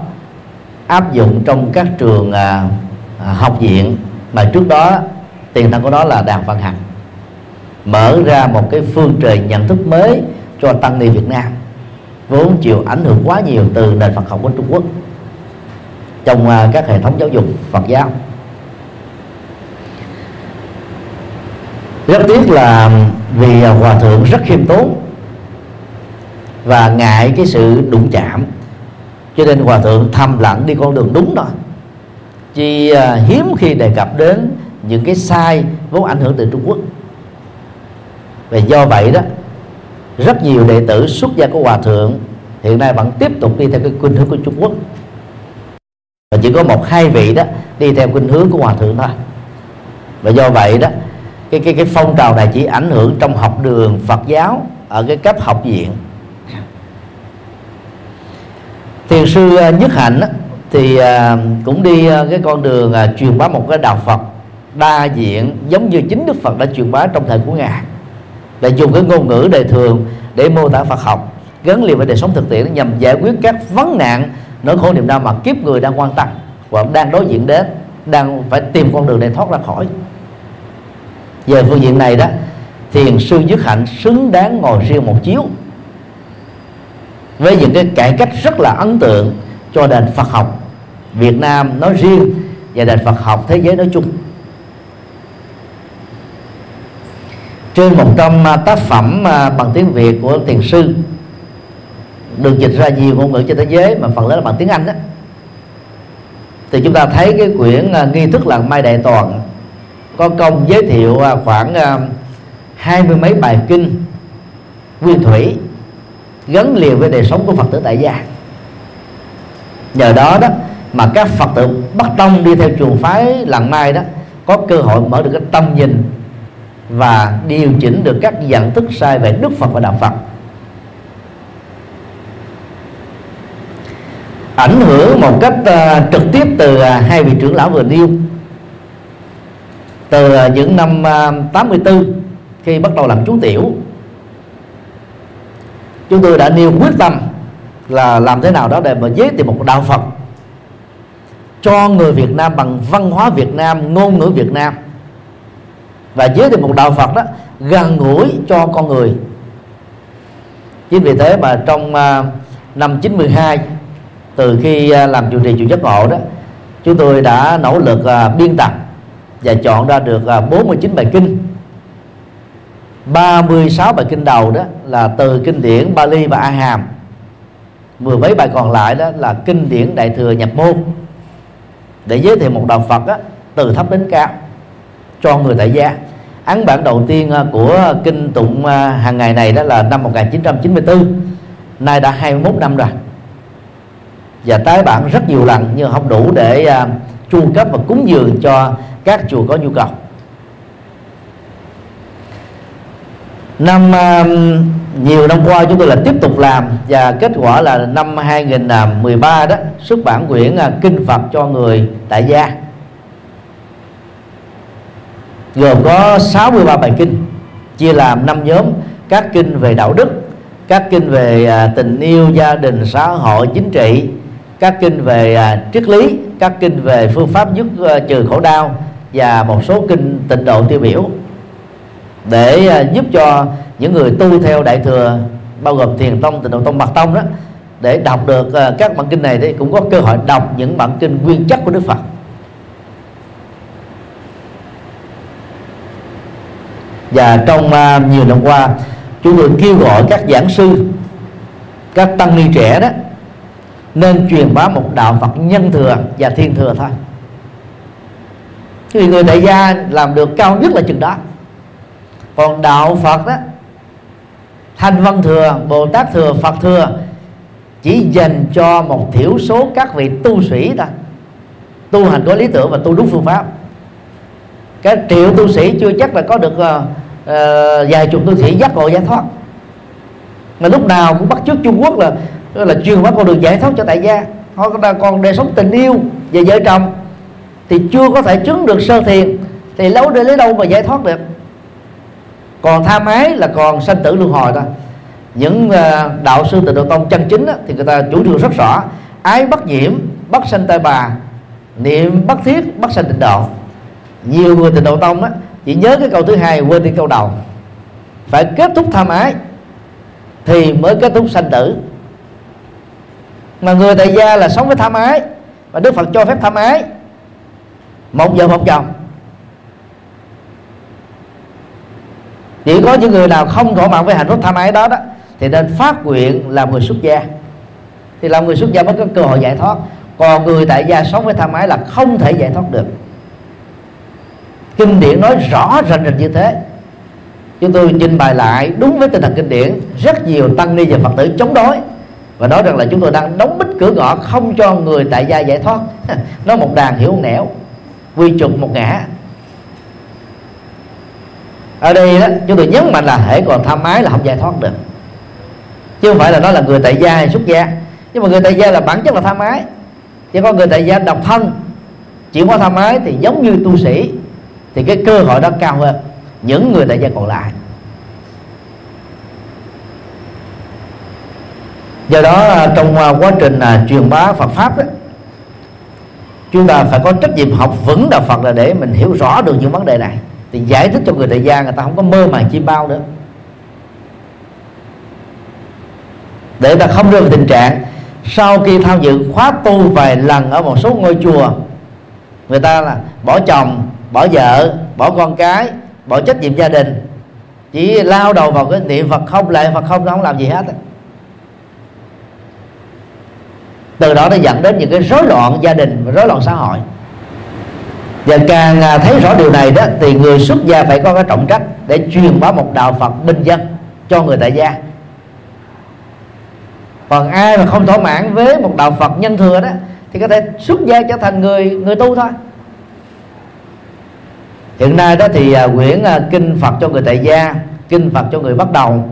áp dụng trong các trường học viện mà trước đó tiền thân của đó là đàn văn hạnh mở ra một cái phương trời nhận thức mới cho tăng ni Việt Nam. Vốn chịu ảnh hưởng quá nhiều từ nền Phật học của Trung Quốc. Trong à, các hệ thống giáo dục Phật giáo. Rất tiếc là vì à, hòa thượng rất khiêm tốn và ngại cái sự đụng chạm. Cho nên hòa thượng thầm lặng đi con đường đúng rồi chỉ à, hiếm khi đề cập đến những cái sai vốn ảnh hưởng từ Trung Quốc. Và do vậy đó, rất nhiều đệ tử xuất gia của hòa thượng hiện nay vẫn tiếp tục đi theo cái khuynh hướng của Trung Quốc. Và chỉ có một, hai vị đó đi theo khuynh hướng của hòa thượng thôi. Và do vậy đó, cái cái cái phong trào này chỉ ảnh hưởng trong học đường Phật giáo ở cái cấp học viện. Thiền sư à, nhất hạnh thì à, cũng đi à, cái con đường truyền bá một cái đạo Phật đa diện giống như chính Đức Phật đã truyền bá trong thời của ngài. Để dùng cái ngôn ngữ đời thường để mô tả Phật học, gắn liền với đời sống thực tiễn nhằm giải quyết các vấn nạn nỗi khổ niềm đau mà kiếp người đang quan tâm hoặc đang đối diện đến, đang phải tìm con đường để thoát ra khỏi. Về phương diện này đó, thiền sư dứt hạnh xứng đáng ngồi riêng một chiếu với những cái cải cách rất là ấn tượng cho nền Phật học Việt Nam nói riêng và nền Phật học thế giới nói chung. Trên 100 à, tác phẩm à, bằng tiếng Việt của thiền sư, được dịch ra nhiều ngôn ngữ trên thế giới, mà phần lớn là bằng tiếng Anh đó thì chúng ta thấy cái quyển à, nghi thức làng mai đại toàn có công giới thiệu khoảng hai mươi mấy bài kinh nguyên thủy gắn liền với đời sống của phật tử tại gia. Nhờ đó đó mà các phật tử Bắc tông đi theo trường phái làng mai đó có cơ hội mở được cái tâm nhìn và điều chỉnh được các nhận thức sai về đức phật và đạo phật. Ảnh hưởng một cách uh, trực tiếp từ uh, hai vị trưởng lão vừa nêu. Từ uh, những năm uh, 84 khi bắt đầu làm chú tiểu chúng tôi đã nêu quyết tâm là làm thế nào đó để mà giới thiệu một đạo Phật cho người Việt Nam bằng văn hóa Việt Nam ngôn ngữ Việt Nam và giới thiệu một đạo Phật đó gần gũi cho con người. Chính vì thế mà trong à, năm 92 từ khi à, làm chủ trì chủ giấc ngộ đó chúng tôi đã nỗ lực à, biên tập và chọn ra được 49 bài kinh. 36 bài kinh đầu đó là từ kinh điển Bali và A Hàm mười mấy bài còn lại đó là kinh điển Đại thừa nhập môn. Để giới thiệu một đạo Phật đó, từ thấp đến cao cho người tại gia. Ấn bản đầu tiên à, của kinh tụng à, hàng ngày này đó là năm 1994 nay đã 21 năm rồi. Và tái bản rất nhiều lần nhưng không đủ để à, chu cấp và cúng dường cho các chùa có nhu cầu. Năm nhiều năm qua chúng tôi là tiếp tục làm và kết quả là năm 2013 đó, xuất bản quyển kinh Phật cho người tại gia gồm có 63 bài kinh, chia làm năm nhóm, các kinh về đạo đức, các kinh về à, tình yêu, gia đình, xã hội, chính trị, các kinh về à, triết lý, các kinh về phương pháp giúp à, trừ khổ đau và một số kinh tịnh độ tiêu biểu để giúp cho những người tu theo đại thừa, bao gồm thiền tông, tịnh độ tông mật tông đó, để đọc được các bản kinh này thì cũng có cơ hội đọc những bản kinh nguyên chất của đức phật. Và trong uh, nhiều năm qua chúng tôi kêu gọi các giảng sư các tăng ni trẻ đó nên truyền bá một đạo Phật nhân thừa và thiên thừa thôi. Vì người đại gia làm được cao nhất là chừng đó. Còn đạo Phật đó thanh văn thừa Bồ Tát thừa Phật thừa chỉ dành cho một thiểu số các vị tu sĩ ta tu hành có lý tưởng và tu đúng phương pháp cái triệu tu sĩ chưa chắc là có được uh, vài chục tu sĩ giác ngộ giải thoát. Mà lúc nào cũng bắt chước Trung Quốc là là truyền bá con đường giải thoát cho tại gia. Họ còn đời sống tình yêu về vợ chồng. Thì chưa có thể chứng được sơ thiền thì lâu để lấy đâu mà giải thoát được. Còn tha mái là còn sanh tử luân hồi thôi. Những ờ, đạo sư tịnh độ tông chân chính đó, thì người ta chủ trương rất rõ. Ái bất nhiễm bất sanh tai bà. Niệm bất thiết bất sanh tịnh độ nhiều người tình độ tông á, chỉ nhớ cái câu thứ hai, quên đi câu đầu. Phải kết thúc tham ái thì mới kết thúc sanh tử. Mà người tại gia là sống với tham ái và đức phật cho phép tham ái. Một vợ một chồng. Chỉ có những người nào không thỏa mãn với hạnh phúc tham ái đó đó, thì nên phát nguyện làm người xuất gia. Thì làm người xuất gia mới có cơ hội giải thoát. Còn người tại gia sống với tham ái là không thể giải thoát được kinh điển nói rõ rành rành như thế. Chúng tôi trình bày lại đúng với tinh thần kinh điển. Rất nhiều tăng ni và phật tử chống đối. Và nói rằng là chúng tôi đang đóng bít cửa ngõ không cho người tại gia giải thoát. Nó một đàn hiểu nẻo, quy trục một ngã. Ở đây đó, chúng tôi nhấn mạnh là hệ còn tham ái là không giải thoát được. Chứ không phải là nó là người tại gia hay xuất gia. Nhưng mà người tại gia là bản chất là tham ái. Chỉ có người tại gia độc thân, chỉ có tham ái thì giống như tu sĩ thì cái cơ hội đó cao hơn. Những người tại gia còn lại. Do đó à, trong à, quá trình à, truyền bá Phật pháp đó, chúng ta phải có trách nhiệm học vững đạo Phật là để mình hiểu rõ được những vấn đề này. Thì giải thích cho người tại gia người ta không có mơ màng chi bao nữa. Để ta không rơi vào tình trạng sau khi tham dự khóa tu vài lần ở một số ngôi chùa người ta là bỏ chồng bỏ vợ, bỏ con cái, bỏ trách nhiệm gia đình. Chỉ lao đầu vào cái niệm phật không lại phật không nó không làm gì hết. Từ đó nó dẫn đến những cái rối loạn gia đình và rối loạn xã hội. Và càng à, thấy rõ điều này đó, thì người xuất gia phải có cái trọng trách để truyền bá một đạo Phật bình dân cho người tại gia. Còn ai mà không thỏa mãn với một đạo Phật nhân thừa đó, thì có thể xuất gia trở thành người người tu thôi hiện nay đó thì à, quyển à, kinh Phật cho người tại gia kinh Phật cho người bắt đầu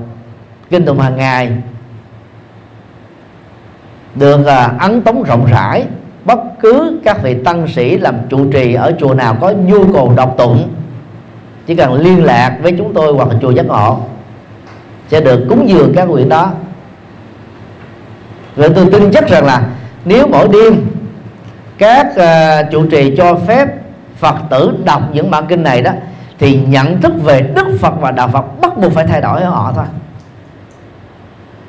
kinh tụng hàng ngày được à, ấn tống rộng rãi. Bất cứ các vị tăng sĩ làm trụ trì ở chùa nào có nhu cầu đọc tụng chỉ cần liên lạc với chúng tôi hoặc là chùa giác ngộ sẽ được cúng dường các quyển đó. Rồi tôi tin chắc rằng là nếu mỗi đêm các uh, trụ trì cho phép phật tử đọc những bản kinh này đó thì nhận thức về đức phật và đạo phật bắt buộc phải thay đổi ở họ thôi.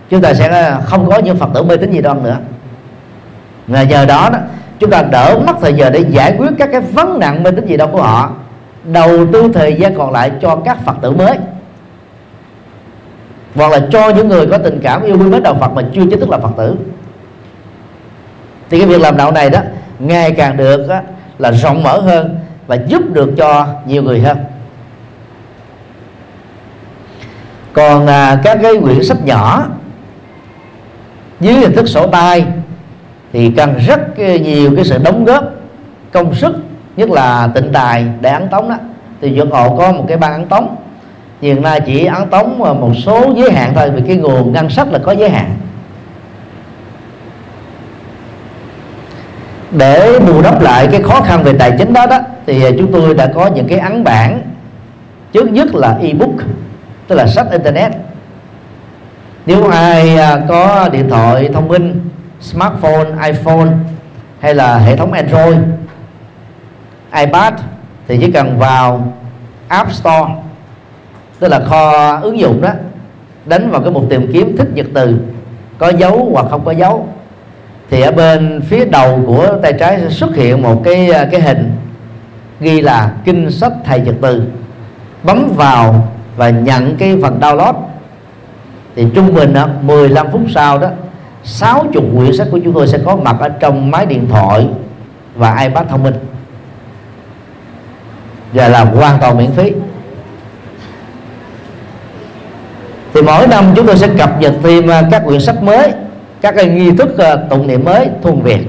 Chúng ta sẽ ờ, không có những phật tử mê tín gì đoan nữa. Và nhờ đó đó chúng ta đỡ mất thời giờ để giải quyết các cái vấn nạn mê tín gì đâu của họ đầu tư thời gian còn lại cho các phật tử mới. Hoặc là cho những người có tình cảm yêu quý mến đạo Phật mà chưa chính thức là Phật tử. Thì cái việc làm đạo này đó ngày càng được đó, là rộng mở hơn và giúp được cho nhiều người hơn. Còn à, các cái quyển sách nhỏ dưới hình thức sổ tay thì cần rất nhiều cái sự đóng góp công sức nhất là tịnh tài để ấn tống đó. Thì dưỡng hộ có một cái ban ấn tống hiện nay chỉ ấn tống à, một số giới hạn thôi vì cái nguồn ngân sách là có giới hạn. Để bù đắp lại cái khó khăn về tài chính đó đó, thì à, chúng tôi đã có những cái ấn bản. Trước nhất là ebook, tức là sách internet. Nếu ai à, có điện thoại thông minh, smartphone, iphone hay là hệ thống android, ipad, thì chỉ cần vào app store, tức là kho ứng dụng đó, đánh vào cái mục tìm kiếm thích nhật từ, có dấu hoặc không có dấu thì ở bên phía đầu của tay trái sẽ xuất hiện một cái à, cái hình ghi là kinh sách thầy nhật từ. Bấm vào và nhận cái phần download. Thì trung bình đó, 15 phút sau đó 60 quyển sách của chúng tôi sẽ có mặt ở trong máy điện thoại và iPad thông minh. Và là hoàn toàn miễn phí. Thì mỗi năm chúng tôi sẽ cập nhật thêm à, các quyển sách mới các cái nghi thức ờ, tụng niệm mới, thuần việt.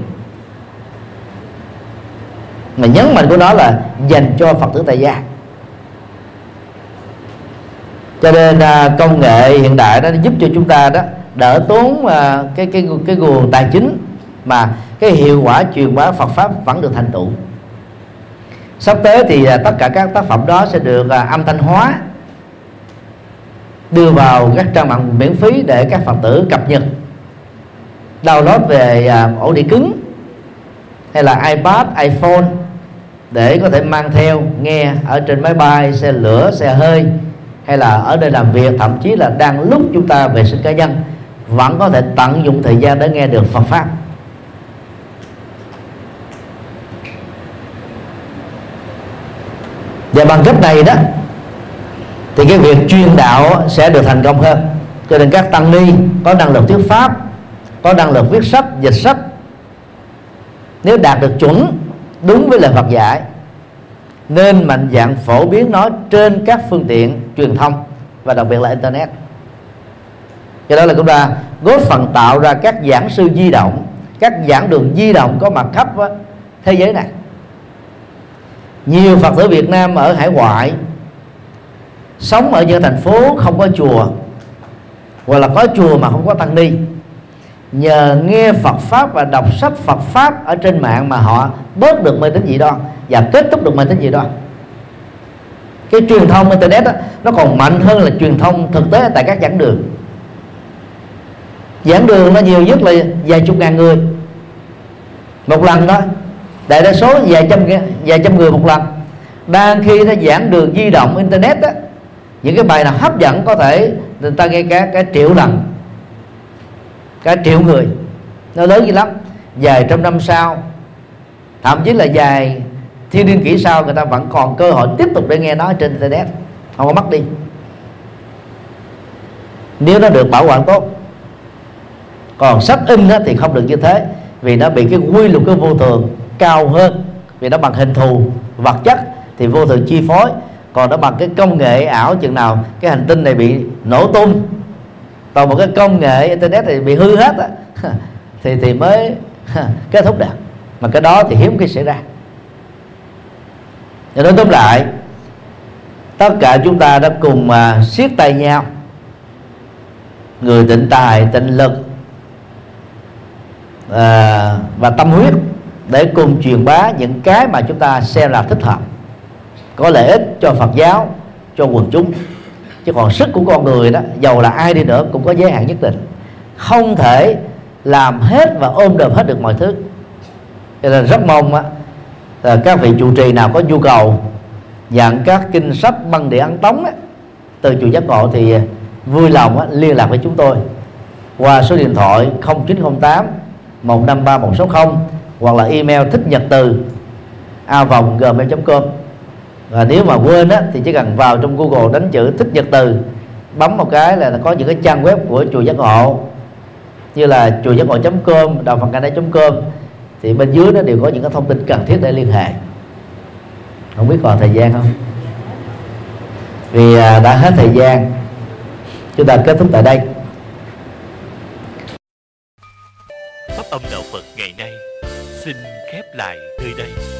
Mà nhấn mạnh của nó là dành cho phật tử tại gia. Cho nên ờ, công nghệ hiện đại đó giúp cho chúng ta đó đỡ tốn ờ, cái cái cái nguồn tài chính mà cái hiệu quả truyền bá Phật pháp vẫn được thành tựu. Sắp tới thì tất cả các tác phẩm đó sẽ được âm thanh hóa, đưa vào các trang mạng miễn phí để các phật tử cập nhật download về à, ổ đĩa cứng hay là ipad, iphone để có thể mang theo, nghe ở trên máy bay, xe lửa, xe hơi hay là ở nơi làm việc. Thậm chí là đang lúc chúng ta vệ sinh cá nhân, vẫn có thể tận dụng thời gian để nghe được Phật pháp. Và bằng cách này đó, thì cái việc chuyên đạo sẽ được thành công hơn. Cho nên các tăng ni có năng lực thuyết pháp có năng lực viết sách, dịch sách. Nếu đạt được chuẩn đúng với lời Phật dạy, nên mạnh dạng phổ biến nó trên các phương tiện truyền thông và đặc biệt là internet. Cho đó là chúng ta góp phần tạo ra các giảng sư di động, các giảng đường di động có mặt khắp thế giới này. Nhiều phật tử Việt Nam ở hải ngoại, sống ở những thành phố không có chùa, hoặc là có chùa mà không có tăng ni nhờ nghe Phật pháp và đọc sách Phật pháp ở trên mạng mà họ bớt được mê tín dị đoan và kết thúc được mê tín dị đoan. Cái truyền thông internet đó, nó còn mạnh hơn là truyền thông thực tế tại các giảng đường. Giảng đường nó nhiều nhất là vài chục ngàn người. Một lần thôi. Đại đa số vài trăm vài trăm người một lần. Đang khi nó giảng đường di động internet đó những cái bài nào hấp dẫn có thể người ta nghe cả cái triệu lần cả triệu người. Nó lớn như lắm. Vài trăm năm sau, thậm chí là vài thiên niên kỷ sau, người ta vẫn còn cơ hội tiếp tục để nghe nó trên internet. Không có mất đi. Nếu nó được bảo quản tốt, còn sách in thì không được như thế, vì nó bị cái quy luật cái vô thường cao hơn, vì nó bằng hình thù, vật chất thì vô thường chi phối. Còn nó bằng cái công nghệ ảo chừng nào, cái hành tinh này bị nổ tung còn một cái công nghệ internet thì bị hư hết á. Thì thì mới kết thúc được. Mà cái đó thì hiếm khi xảy ra. Cho nói tóm lại tất cả chúng ta đã cùng mà siết tay nhau. Người tịnh tài tịnh lực à, và tâm huyết để cùng truyền bá những cái mà chúng ta xem là thích hợp có lợi ích cho Phật giáo cho quần chúng chứ còn sức của con người đó giàu là ai đi nữa cũng có giới hạn nhất định. Không thể làm hết và ôm đồm hết được mọi thứ. Cho nên rất mong á, là các vị trụ trì nào có nhu cầu nhận các kinh sách băng địa ấn tống á, từ chùa giác ngộ thì vui lòng á, liên lạc với chúng tôi qua số điện thoại 0908 153 160 hoặc là email thích nhật từ a vòng gmail.com và nếu mà quên á, thì chỉ cần vào trong google đánh chữ thích nhật từ bấm một cái là có những cái trang web của chùa giác ngộ. Như là chùa giác ngộ com đạo phật ngày com thì bên dưới nó đều có những cái thông tin cần thiết để liên hệ. Không biết còn thời gian không? Vì à, đã hết thời gian chúng ta kết thúc tại đây. Pháp âm đạo Phật ngày nay xin khép lại nơi đây.